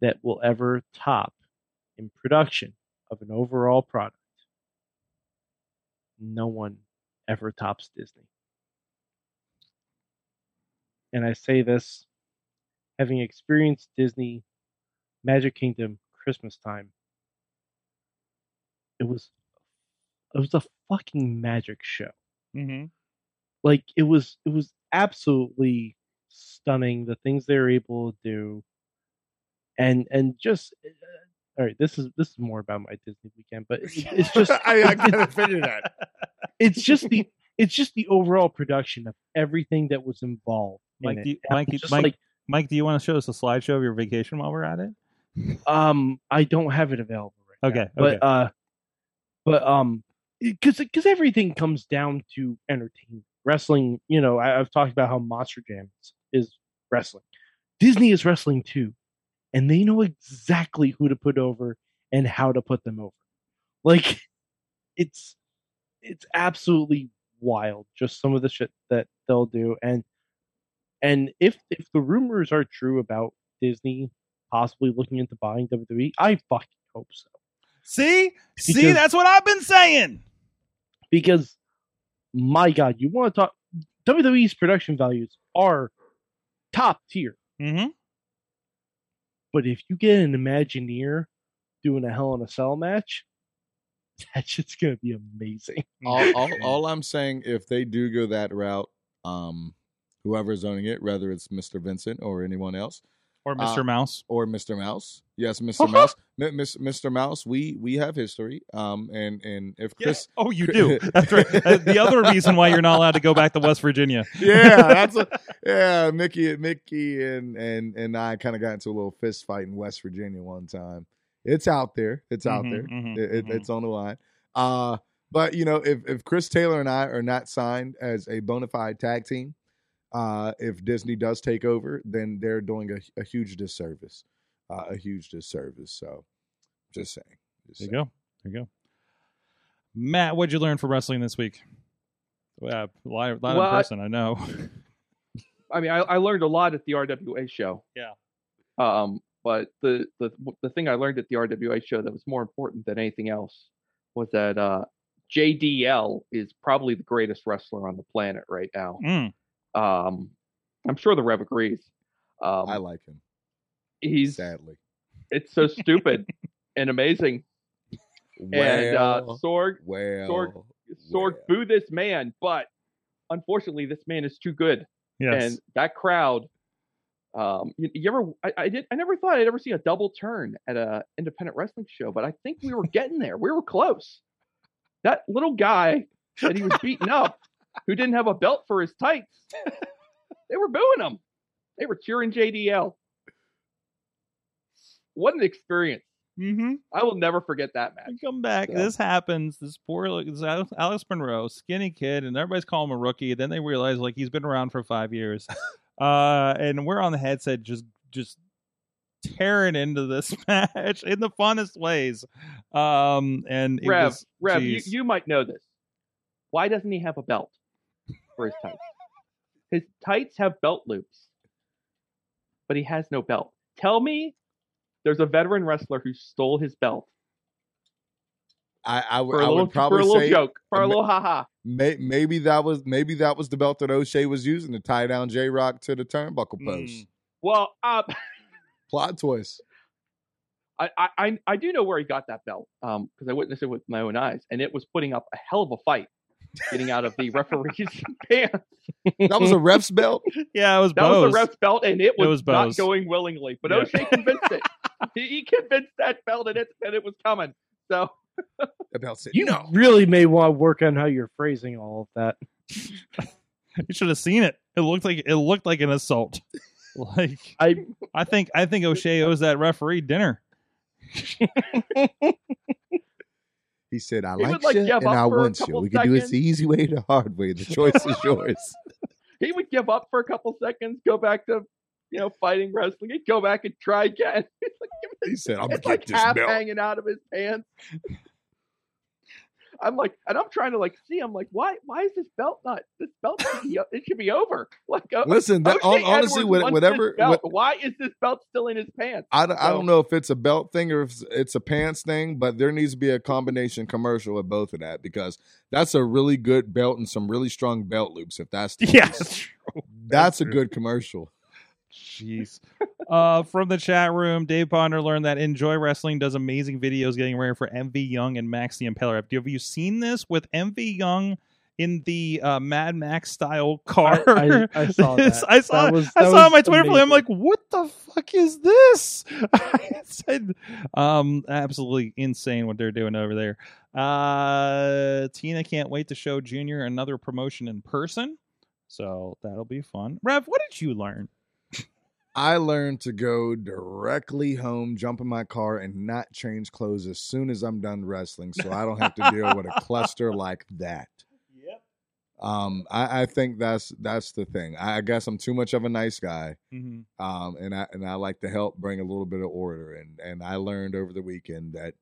that will ever top in production of an overall product. No one ever tops Disney. And I say this having experienced Disney Magic Kingdom Christmas time. It was it was a fucking magic show Mm-hmm. like it was it was absolutely stunning the things they were able to do and and just uh, all right this is this is more about my disney weekend but it- it's <laughs> just I, I kind of figured that. it's just the it's just the overall production of everything that was involved in Mike, do you, Mike, Mike, like Mike, do you want to show us a slideshow of your vacation while we're at it? <laughs> um i don't have it available right Okay, now, okay. but uh but um because because everything comes down to entertainment. Wrestling you know I, i've talked about how monster jam is, is wrestling. Disney is wrestling too and they know exactly who to put over and how to put them over. Like <laughs> it's it's absolutely wild just some of the shit that they'll do, and and if if the rumors are true about Disney possibly looking into buying WWE, I fucking hope so. See, see, that's what I've been saying. Because my God, you want to talk WWE's production values are top tier. Mm-hmm. But if you get an Imagineer doing a Hell in a Cell match, <laughs> that shit's gonna be amazing. all, all, <laughs> all I'm saying, if they do go that route, um, whoever's owning it, whether it's Mr. Vincent or anyone else, Or Mr. Uh, Mouse. or Mr. Mouse, yes, <laughs> Mr. Mouse, M- Mr. Mouse, we we have history. Um, and and if Chris, oh, you do. <laughs> That's right. Uh, the other reason why you're not allowed to go back to West Virginia. yeah, that's a, <laughs> yeah. Mickey, Mickey, and and and I kind of got into a little fist fight in West Virginia one time. It's out there. It's out Mhm, there. mhm, It- it- mhm. It's on the line. Uh, but you know, if if Chris Taylor and I are not signed as a bona fide tag team, uh, if Disney does take over, then they're doing a, a huge disservice. Uh, a huge disservice. So, just saying. Just There you saying. go. There you go. Matt, what'd you learn from wrestling this week? Uh, live, live Well, in I- person, I know. <laughs> I mean, I, I learned a lot at the RWA show. Yeah. Um, but the, the the thing I learned at the RWA show that was more important than anything else was that uh, JDL is probably the greatest wrestler on the planet right now. Mm. Um, I'm sure the Rev agrees. Um, I like him. he's Sadly. it's so stupid <laughs> and amazing. and uh, Well, Sorg well, Sorg Sorg well. boo this man, but unfortunately, this man is too good. Yes. and that crowd um you, you ever I, I did i never thought i'd ever see a double turn at a independent wrestling show but i think we were getting there we were close that little guy that he was beating up who didn't have a belt for his tights they were booing him they were cheering jdl what an experience mm-hmm. i will never forget that match come back. Yeah. This happens. This poor look- this Alex, Alex Monroe, skinny kid, and everybody's calling him a rookie. Then they realize like he's been around for five years, <laughs> uh, and we're on the headset just just tearing into this <laughs> match in the funnest ways. Um, and it rev was, rev you, you might know this why doesn't he have a belt for his tights his tights have belt loops but he has no belt tell me there's a veteran wrestler who stole his belt I, I, would- for a I little, would probably for a little say joke for a little haha May, maybe that was maybe that was the belt that O'Shay was using to tie down J Rock to the turnbuckle post. Mm. well uh, <laughs> Plot twist. I, I I- I do know where he got that belt um because I witnessed it with my own eyes and it was putting up a hell of a fight getting out of the referee's <laughs> pants That was a ref's belt. yeah, it was That Bose. was the ref's belt, and it was, was not going willingly. But Yeah. O'Shay convinced it. he, he convinced that belt and it that it was coming. So The belt said You no. really may want to work on how you're phrasing all of that. <laughs> You should have seen it. It looked like it looked like an assault. <laughs> Like I I think I think O'Shay owes that referee dinner. He said, "I He like, would, like, you and I want you. We can do it the easy way, or the hard way. The choice is <laughs> yours." he would give up for a couple seconds, go back to you know fighting wrestling. He'd go back and try again. <laughs> Like, He said, "I'm gonna like get this half belt." hanging out of his pants. I'm like, and I'm trying to like see. I'm like, why? Why is this belt not? This belt should be, it should be over. <laughs> Like, uh, Listen, that, honestly, what- whatever. what- why is this belt still in his pants? I, don't- I don't know if it's a belt thing or if it's- a pants thing, but there needs to be a combination commercial of both of that because that's a really good belt and some really strong belt loops. If that's the <laughs> Yeah, case. that's a good commercial. Jeez. uh, from the chat room, Dave Ponder learned that Enjoy Wrestling does amazing videos getting ready for MV Young and Max the Impaler. Have you seen this with MV Young in the uh, Mad Max style car? I- I <laughs> saw This- that. I saw. That was- I saw it on my Twitter feed. I'm like, what the fuck is this? <laughs> I said, um, absolutely insane what they're doing over there. Uh, Tina can't wait to show Junior another promotion in person. So that'll be fun. Rev, what did you learn? I learned to go directly home, jump in my car, and not change clothes as soon as I'm done wrestling, so I don't have to deal with a cluster <laughs> like that. Yep. Um, I, I think that's that's the thing. I, I guess I'm too much of a nice guy, Mm-hmm. um, and I and I like to help bring a little bit of order. And and I learned over the weekend that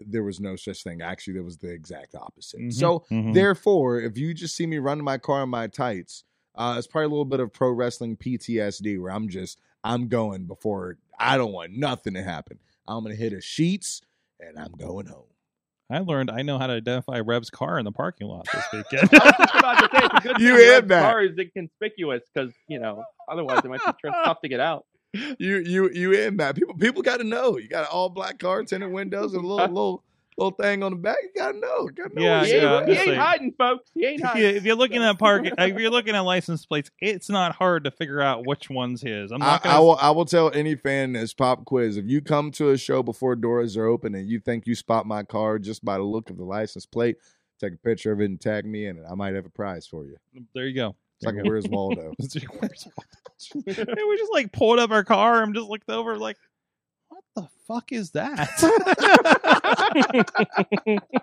there was no such thing. Actually, there was the exact opposite. Mhm, So mhm. therefore, if you just see me run my car in my tights, uh, it's probably a little bit of pro wrestling PTSD where I'm just I'm going before I don't want nothing to happen. I'm gonna hit a sheets and I'm going home. I learned I know how to identify Rev's car in the parking lot this <laughs> weekend. <laughs> I was just about to say it's a good You had Red's that. car is inconspicuous because you know otherwise it might be tough to get out. You you you in that people people got to know. You got an all black car, tinted windows, and a little <laughs> little little thing on the back. You got to know. You gotta know Yeah, he ain't, yeah, he ain't like- hiding, folks. He ain't if, hiding. you, if you're looking <laughs> at park, if you're looking at license plates, it's not hard to figure out which one's his. I'm not I gonna. I will. I will tell any fan this pop quiz. If you come to a show before doors are open and you think you spot my car just by the look of the license plate, take a picture of it and tag me in it. I might have a prize for you. there you go. It's like There a you go. Where's <laughs> Waldo? <laughs> and we just like pulled up our car and just looked over like, what the fuck is that? <laughs>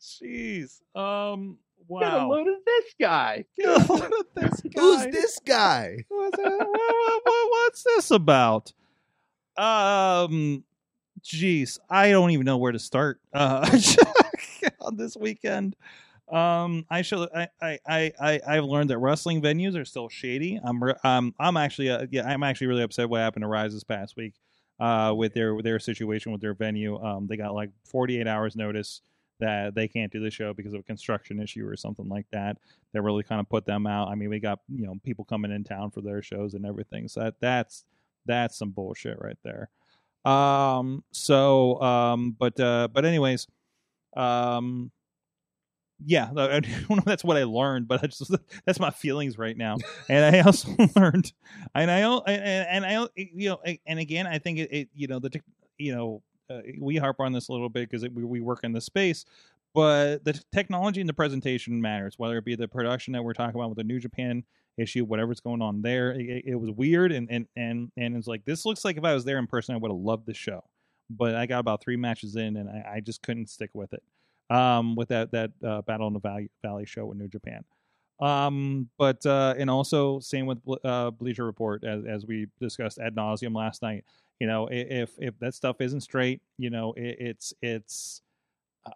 Jeez. Um. What kind of Wow. load is this guy? Look at this <laughs> Who's this guy? <laughs> What's, what- what- what- what's this about? Um, jeez, I don't even know where to start. Uh, on this weekend, um, I should. I, I, I, I, I've learned that wrestling venues are still shady. I'm, re- um, I'm actually, uh, yeah, I'm actually really upset what happened to Rise this past week. Uh, with their their situation with their venue, um, they got like 48 hours notice that they can't do the show because of a construction issue or something like that that really kind of put them out. I mean, we got you know people coming in town for their shows and everything. So that that's that's some bullshit right there. Um. So um. But uh. But anyways. Um. Yeah, I don't know. That's what I learned, but I just <laughs> that's my feelings right now. And I also <laughs> learned, and I and, I you know, and again, I think it, it you know the you know uh, we harp on this a little bit because we, we work in this space but the technology and the presentation matters whether it be the production that we're talking about with the new japan issue whatever's going on there it, it was weird and and and and it's like this looks like if i was there in person i would have loved the show but i got about three matches in and i, I just couldn't stick with it um with that that uh, battle in the valley, valley show in new japan um but uh and also same with uh bleacher report as, as we discussed ad nauseum last night you know if if that stuff isn't straight you know it, it's it's uh,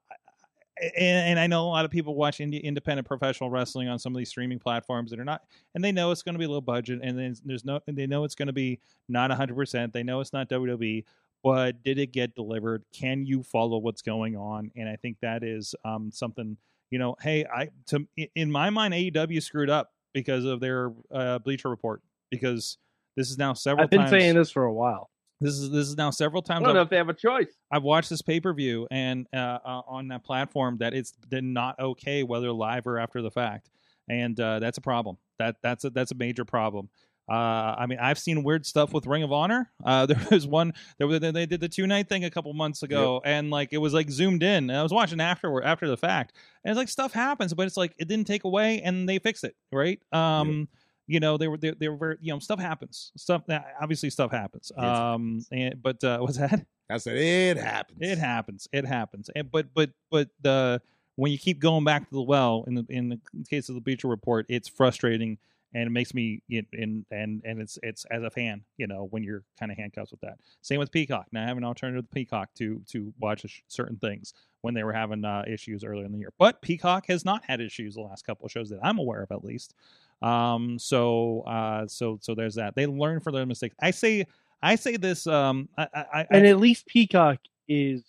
and, and I know a lot of people watch indie, independent professional wrestling on some of these streaming platforms that are not, and they know it's going to be low budget, and there's no, and they know it's going to be not 100. percent They know it's not WWE, but did it get delivered? Can you follow what's going on? And I think that is um, something. You know, hey, I to in my mind, AEW screwed up because of their uh, Bleacher Report because this is now several. I've been times, saying this for a while. This is this is now several times. I don't know I've- if they have a choice. I've watched this pay per view and uh, uh, on that platform that it's been not okay whether live or after the fact, and uh, that's a problem. That that's a that's a major problem. Uh, I mean, I've seen weird stuff with Ring of Honor. Uh, <laughs> there was one there was, they did the two night thing a couple months ago, and like it was like zoomed in. And I was watching afterward after the fact, and it's like stuff happens, but it's like it didn't take away, and they fixed it, right? Um, you know, they were they, they were very, you know stuff happens. Stuff obviously stuff happens. Yes. Um, and but uh, <laughs> what's that? I said it happens. It happens. It happens. And but but but the when you keep going back to the well in the in the case of the Bleacher Report, it's frustrating and it makes me in and and and it's it's as a fan, you know, when you're kind of handcuffed with that. Same with Peacock. Now I have an alternative to Peacock to to watch certain things when they were having uh, issues earlier in the year. But Peacock has not had issues the last couple of shows that I'm aware of, at least. Um, so uh, so so there's that. They learn from their mistakes. I say I say this. Um, I I, I And at least Peacock is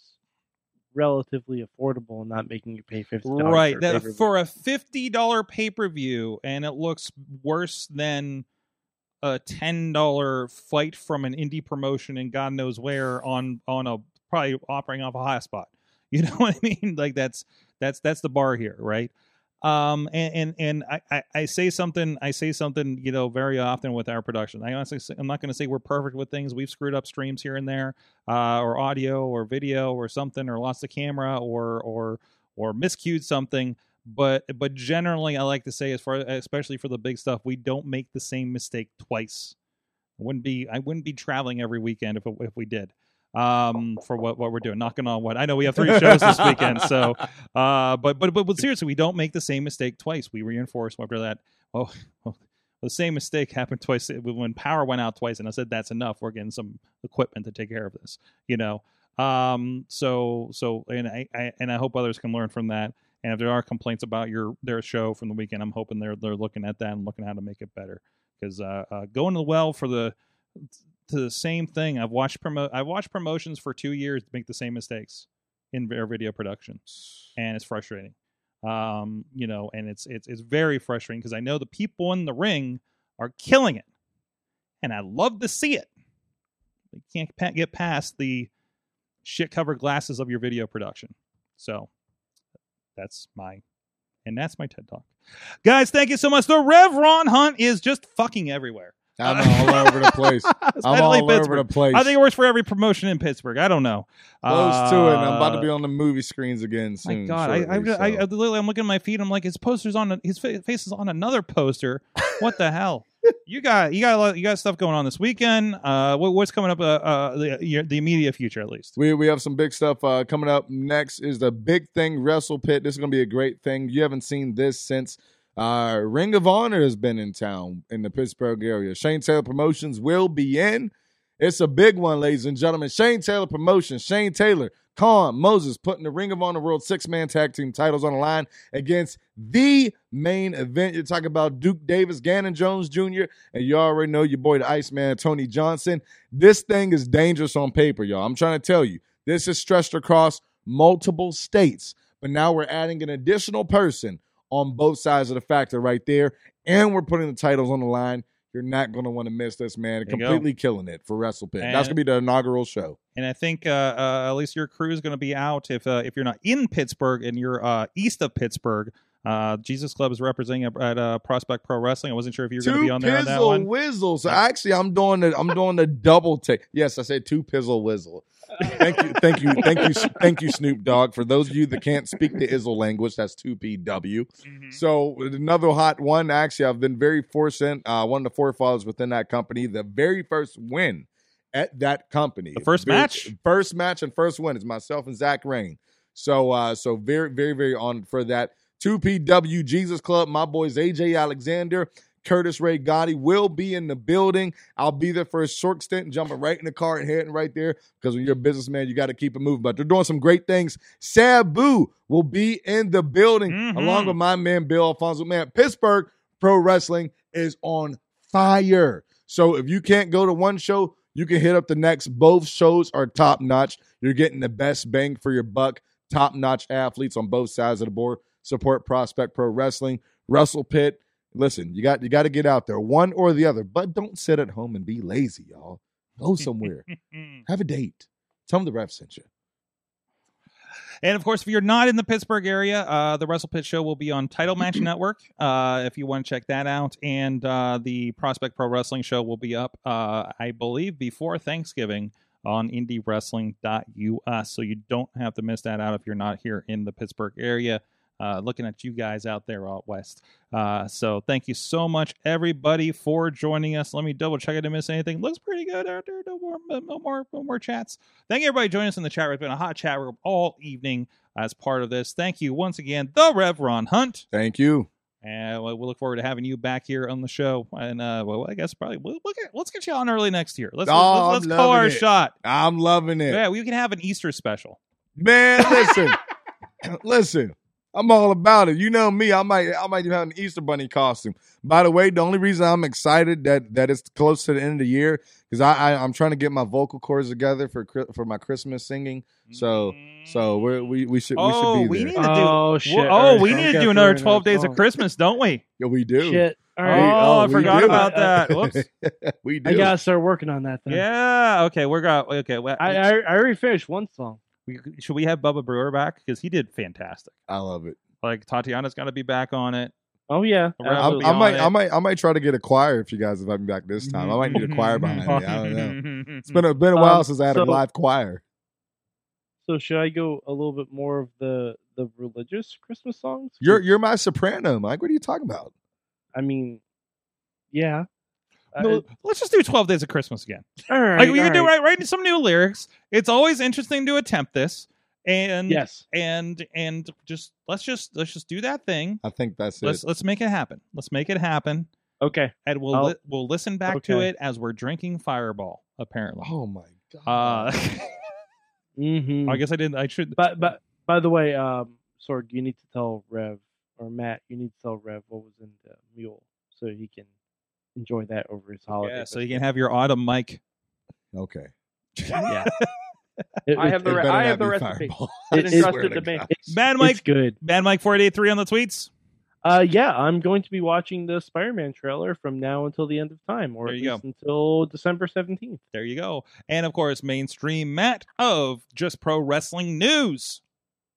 relatively affordable and not making you pay fifty dollars. right that for a fifty dollar pay per view, and it looks worse than a ten dollar fight from an indie promotion and God knows where on on a probably operating off a high spot. <laughs> You know what I mean? Like that's that's that's the bar here, right? Um, and and, and I, I, say something I say something you know very often with our production. I honestly I'm not going to say we're perfect with things. We've screwed up streams here and there, uh, or audio or video or something, or lost the camera or or or miscued something. But but generally, I like to say, as far especially for the big stuff, we don't make the same mistake twice. I wouldn't be I wouldn't be traveling every weekend if if we did um for what what we're doing knocking on what i know we have three shows this weekend so <laughs> uh but but but, but seriously we don't make the same mistake twice we reinforce after that oh, <laughs> oh the same mistake happened twice when power went out twice and i said that's enough we're getting some equipment to take care of this you know Um, so so and I, I and I hope others can learn from that. And if there are complaints about your their show from the weekend, I'm hoping they're they're looking at that and looking how to make it better. Because uh, uh, going to the well for the to the same thing. I've watched promo I've watched promotions for two years make the same mistakes in their video production, and it's frustrating. Um, you know, and it's it's it's very frustrating because I know the people in the ring are killing it, and I love to see it. They can't get past the shit covered glasses of your video production. So that's my and that's my TED talk. Guys, thank you so much. The Rev Ron Hunt is just fucking everywhere. I'm all over the place. <laughs> I'm all over the place. I think it works for every promotion in Pittsburgh. I don't know. Close to it. I'm about to Uh, be on the movie screens again My soon. God, I, I, shortly, I, I, literally, I'm looking at my feet. I'm like, his poster's on. His face is on another poster. What the hell? You got, you got, a lot, you got stuff going on this weekend. Uh, what, what's coming up? Uh, uh the, the immediate future, at least. We we have some big stuff uh, coming up. Next is the big thing Wrestle Pit. This is going to be a great thing. You haven't seen this since uh, Ring of Honor has been in town in the Pittsburgh area. Shane Taylor Promotions will be in. It's a big one, ladies and gentlemen. Shane Taylor Promotions. Shane Taylor, Kaun, Moses putting the Ring of Honor World Six Man Tag Team titles on the line against the main event. You're talking about Duke Davis, Gannon Jones Jr., and you already know your boy, the Iceman, Tony Johnson. This thing is dangerous on paper, y'all. I'm trying to tell you. This is stretched across multiple states, but now we're adding an additional person on both sides of the factor right there, and we're putting the titles on the line. You're not going to want to miss this, man. Go. Completely killing it for WrestlePit. And- That's going to be the inaugural show. And I think uh, uh, at least your crew is going to be out if uh, if you're not in Pittsburgh and you're uh, east of Pittsburgh. Uh, Jesus Club is representing at at, uh, Prospect Pro Wrestling. I wasn't sure if you were going to be on there on that pizzle one. whizzle. So actually, I'm doing the I'm doing the double take. Yes, I said two pizzle whizzle. Thank you, thank you, thank you, <laughs> thank you, Snoop Dogg. For those of you that can't speak the Izzle language, that's two PW. Mhm. So another hot one. Actually, I've been very fortunate. Uh, one of the forefathers within that company. The very first win at that company. The first Very- match? first match, and first win is myself and Zach Rain. So, uh, so very, very, very honored for that. Two PW Jesus Club. My boys AJ Alexander. Curtis Ray Gotti will be in the building. I'll be there for a short stint, jumping right in the car and heading right there because when you're a businessman, you got to keep it moving. But they're doing some great things. Sabu will be in the building Mhm. along with my man Bill Alfonso. Man, Pittsburgh Pro Wrestling is on fire. So if you can't go to one show, you can hit up the next. Both shows are top notch. You're getting the best bang for your buck. Top notch athletes on both sides of the board. Support Prospect Pro Wrestling, Wrestle Pit. Listen, you got you got to get out there, one or the other. But don't sit at home and be lazy, y'all. Go <laughs> somewhere. Have a date. Tell them the ref sent you. And of course, if you're not in the Pittsburgh area, uh, the Wrestle Pit Show will be on Title Match <clears throat> Network. Uh, if you want to check that out, and uh, the Prospect Pro Wrestling Show will be up, uh, I believe, before Thanksgiving on IndieWrestling.us. So you don't have to miss that out if you're not here in the Pittsburgh area. Uh, looking at you guys out there out west. Uh, so thank you so much, everybody, for joining us. Let me double check I didn't miss anything. Looks pretty good out there. No more, no more, no more chats. Thank you, everybody, joining us in the chat room. It's been a hot chat room all evening as part of this. Thank you once again, the Rev Ron Hunt, Thank you. and we'll we'll look forward to having you back here on the show. And uh, well, I guess probably we'll look at, let's get you on early next year. Let's Oh, let's, let's call our it. shot. I'm loving it. Yeah, we can have an Easter special. Man, listen, <laughs> listen. I'm all about it. You know me. I might, I might even have an Easter bunny costume. By the way, the only reason I'm excited that that it's close to the end of the year because I, I I'm trying to get my vocal cords together for for my Christmas singing. So so we're, we we should we Oh, should be oh, we there. need to do. Oh shit! Well, oh, we need to do another twelve days of. Christmas, don't we? yeah, we do. Shit! All Oh, right, I forgot do. about that. <laughs> Whoops. we do. I gotta start working on that. Then. Yeah. Okay. We're got. Okay. well, I, I I already finished one song. We, should we have Bubba Brewer back because he did fantastic. I love it. Like Tatiana's got to be back on it. Oh yeah, Rev I, I might it. I might I might try to get a choir if you guys invite me back this time. I might need a choir behind me. I don't know. <laughs> It's been a been a while Um, since I had so- a live choir. So should I go a little bit more of the the religious Christmas songs? You're you're my soprano, Mike. What are you talking about? I mean, yeah. No, Uh, let's just do 12 days of Christmas again. all right. Like we all can do right. right, write some new lyrics. It's always interesting to attempt this, and Yes. and and just let's just let's just do that thing. I think that's Let's it. let's make it happen. Let's make it happen, Okay. and we'll li- we'll listen back to it as we're drinking Fireball. Apparently, Oh my god. uh, <laughs> Mm-hmm. I guess I didn't. I should. But but by the way, um, Sorg, you need to tell Rev or Matt, you need to tell Rev what was in the mule so he can enjoy that over his holiday. yeah, so you can have your autumn mic. Okay. Yeah. <laughs> It- I have the re- I have the be recipe. Fireball. <laughs> Been It- entrusted Swear to me. God. Mad it's Mike, good. Mad Mike four eight eight three on the tweets. Uh, yeah, I'm going to be watching the Spider-Man trailer from now until the end of time, or There at you least until December 17th. There you go. And of course, mainstream Matt of Just Pro Wrestling News.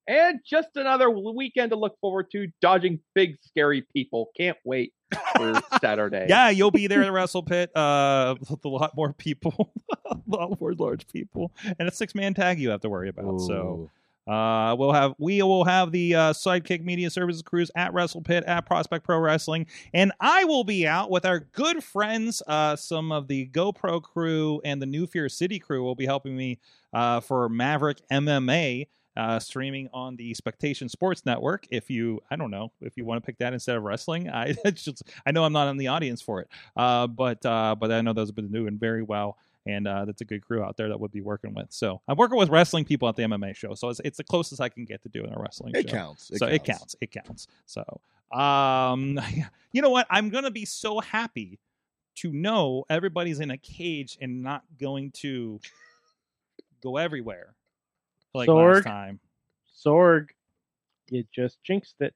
And just another weekend to look forward to. Dodging big scary people. Can't wait for Saturday. Yeah, you'll be there at the Wrestle Pit. Uh, with a lot more people, <laughs> a lot more large people, and a six man tag you have to worry about. So. Uh, we'll have we will have the uh, Sidekick Media Services crews at Wrestle Pit at Prospect Pro Wrestling, and I will be out with our good friends, uh, some of the GoPro crew and the New Fear City crew will be helping me uh, for Maverick MMA. Uh, streaming on the Spectation Sports Network. If you, I don't know, if you want to pick that instead of wrestling, <laughs> I just, I know I'm not in the audience for it, uh, but uh, but I know those have been doing very well and uh, that's a good crew out there that would be working with. So I'm working with wrestling people at the MMA show, so it's, it's the closest I can get to doing a wrestling show. It show. counts. so it counts. It counts. So um, <laughs> you know what? I'm gonna be so happy to know everybody's in a cage and not going to go everywhere like Sorg? last time. Sorg, you just jinxed it.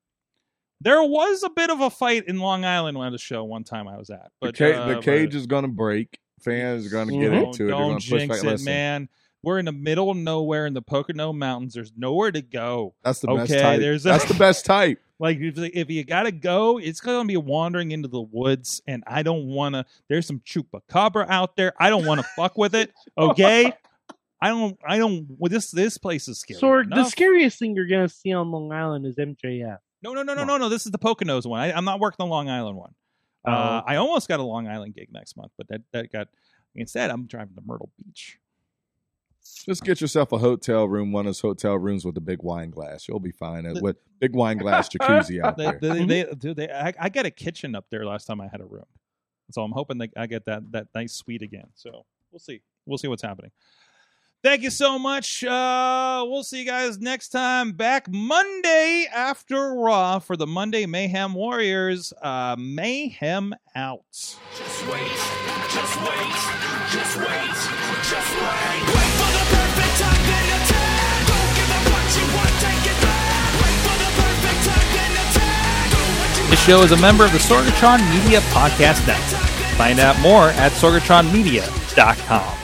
There was a bit of a fight in Long Island at the show one time I was at, The, but ca- uh, the but- cage is going to break. Fans are going to get into it. Don't going push jinx it, Listen, man. We're in the middle of nowhere in the Pocono Mountains. There's nowhere to go. That's the best Okay, type. there's a- That's the best type. <laughs> Like if, if you gotta go, it's gonna be wandering into the woods, and I don't wanna. There's some chupacabra out there. I don't want to fuck with it. <laughs> Okay, I don't. I don't. Well, this this place is scary. Sorg, the scariest thing you're gonna see on Long Island is MJF. No, no, no, no, no, no. This is the Poconos one. I, I'm not working the Long Island one. Oh, Uh. I almost got a Long Island gig next month, but that that got. Instead, I'm driving to Myrtle Beach. Just get yourself a hotel room, one of those hotel rooms with a big wine glass. You'll be fine. Uh, With big wine glass <laughs> jacuzzi out They, there. they, they, dude, they, I, I got a kitchen up there last time I had a room, so I'm hoping that I get that that nice suite again. So we'll see. We'll see what's happening. Thank you so much. Uh, we'll see you guys next time. Back Monday after Raw for the Monday Mayhem Warriors. Uh, Mayhem out. Just wait, just wait, just wait, just wait. Wait for the perfect time, then attack. Don't give up what you want, take it back. Wait for the perfect time, then attack. Do what you This show is a member of the Sorgatron Media Podcast Network. Find out more at sorgatronmedia.com.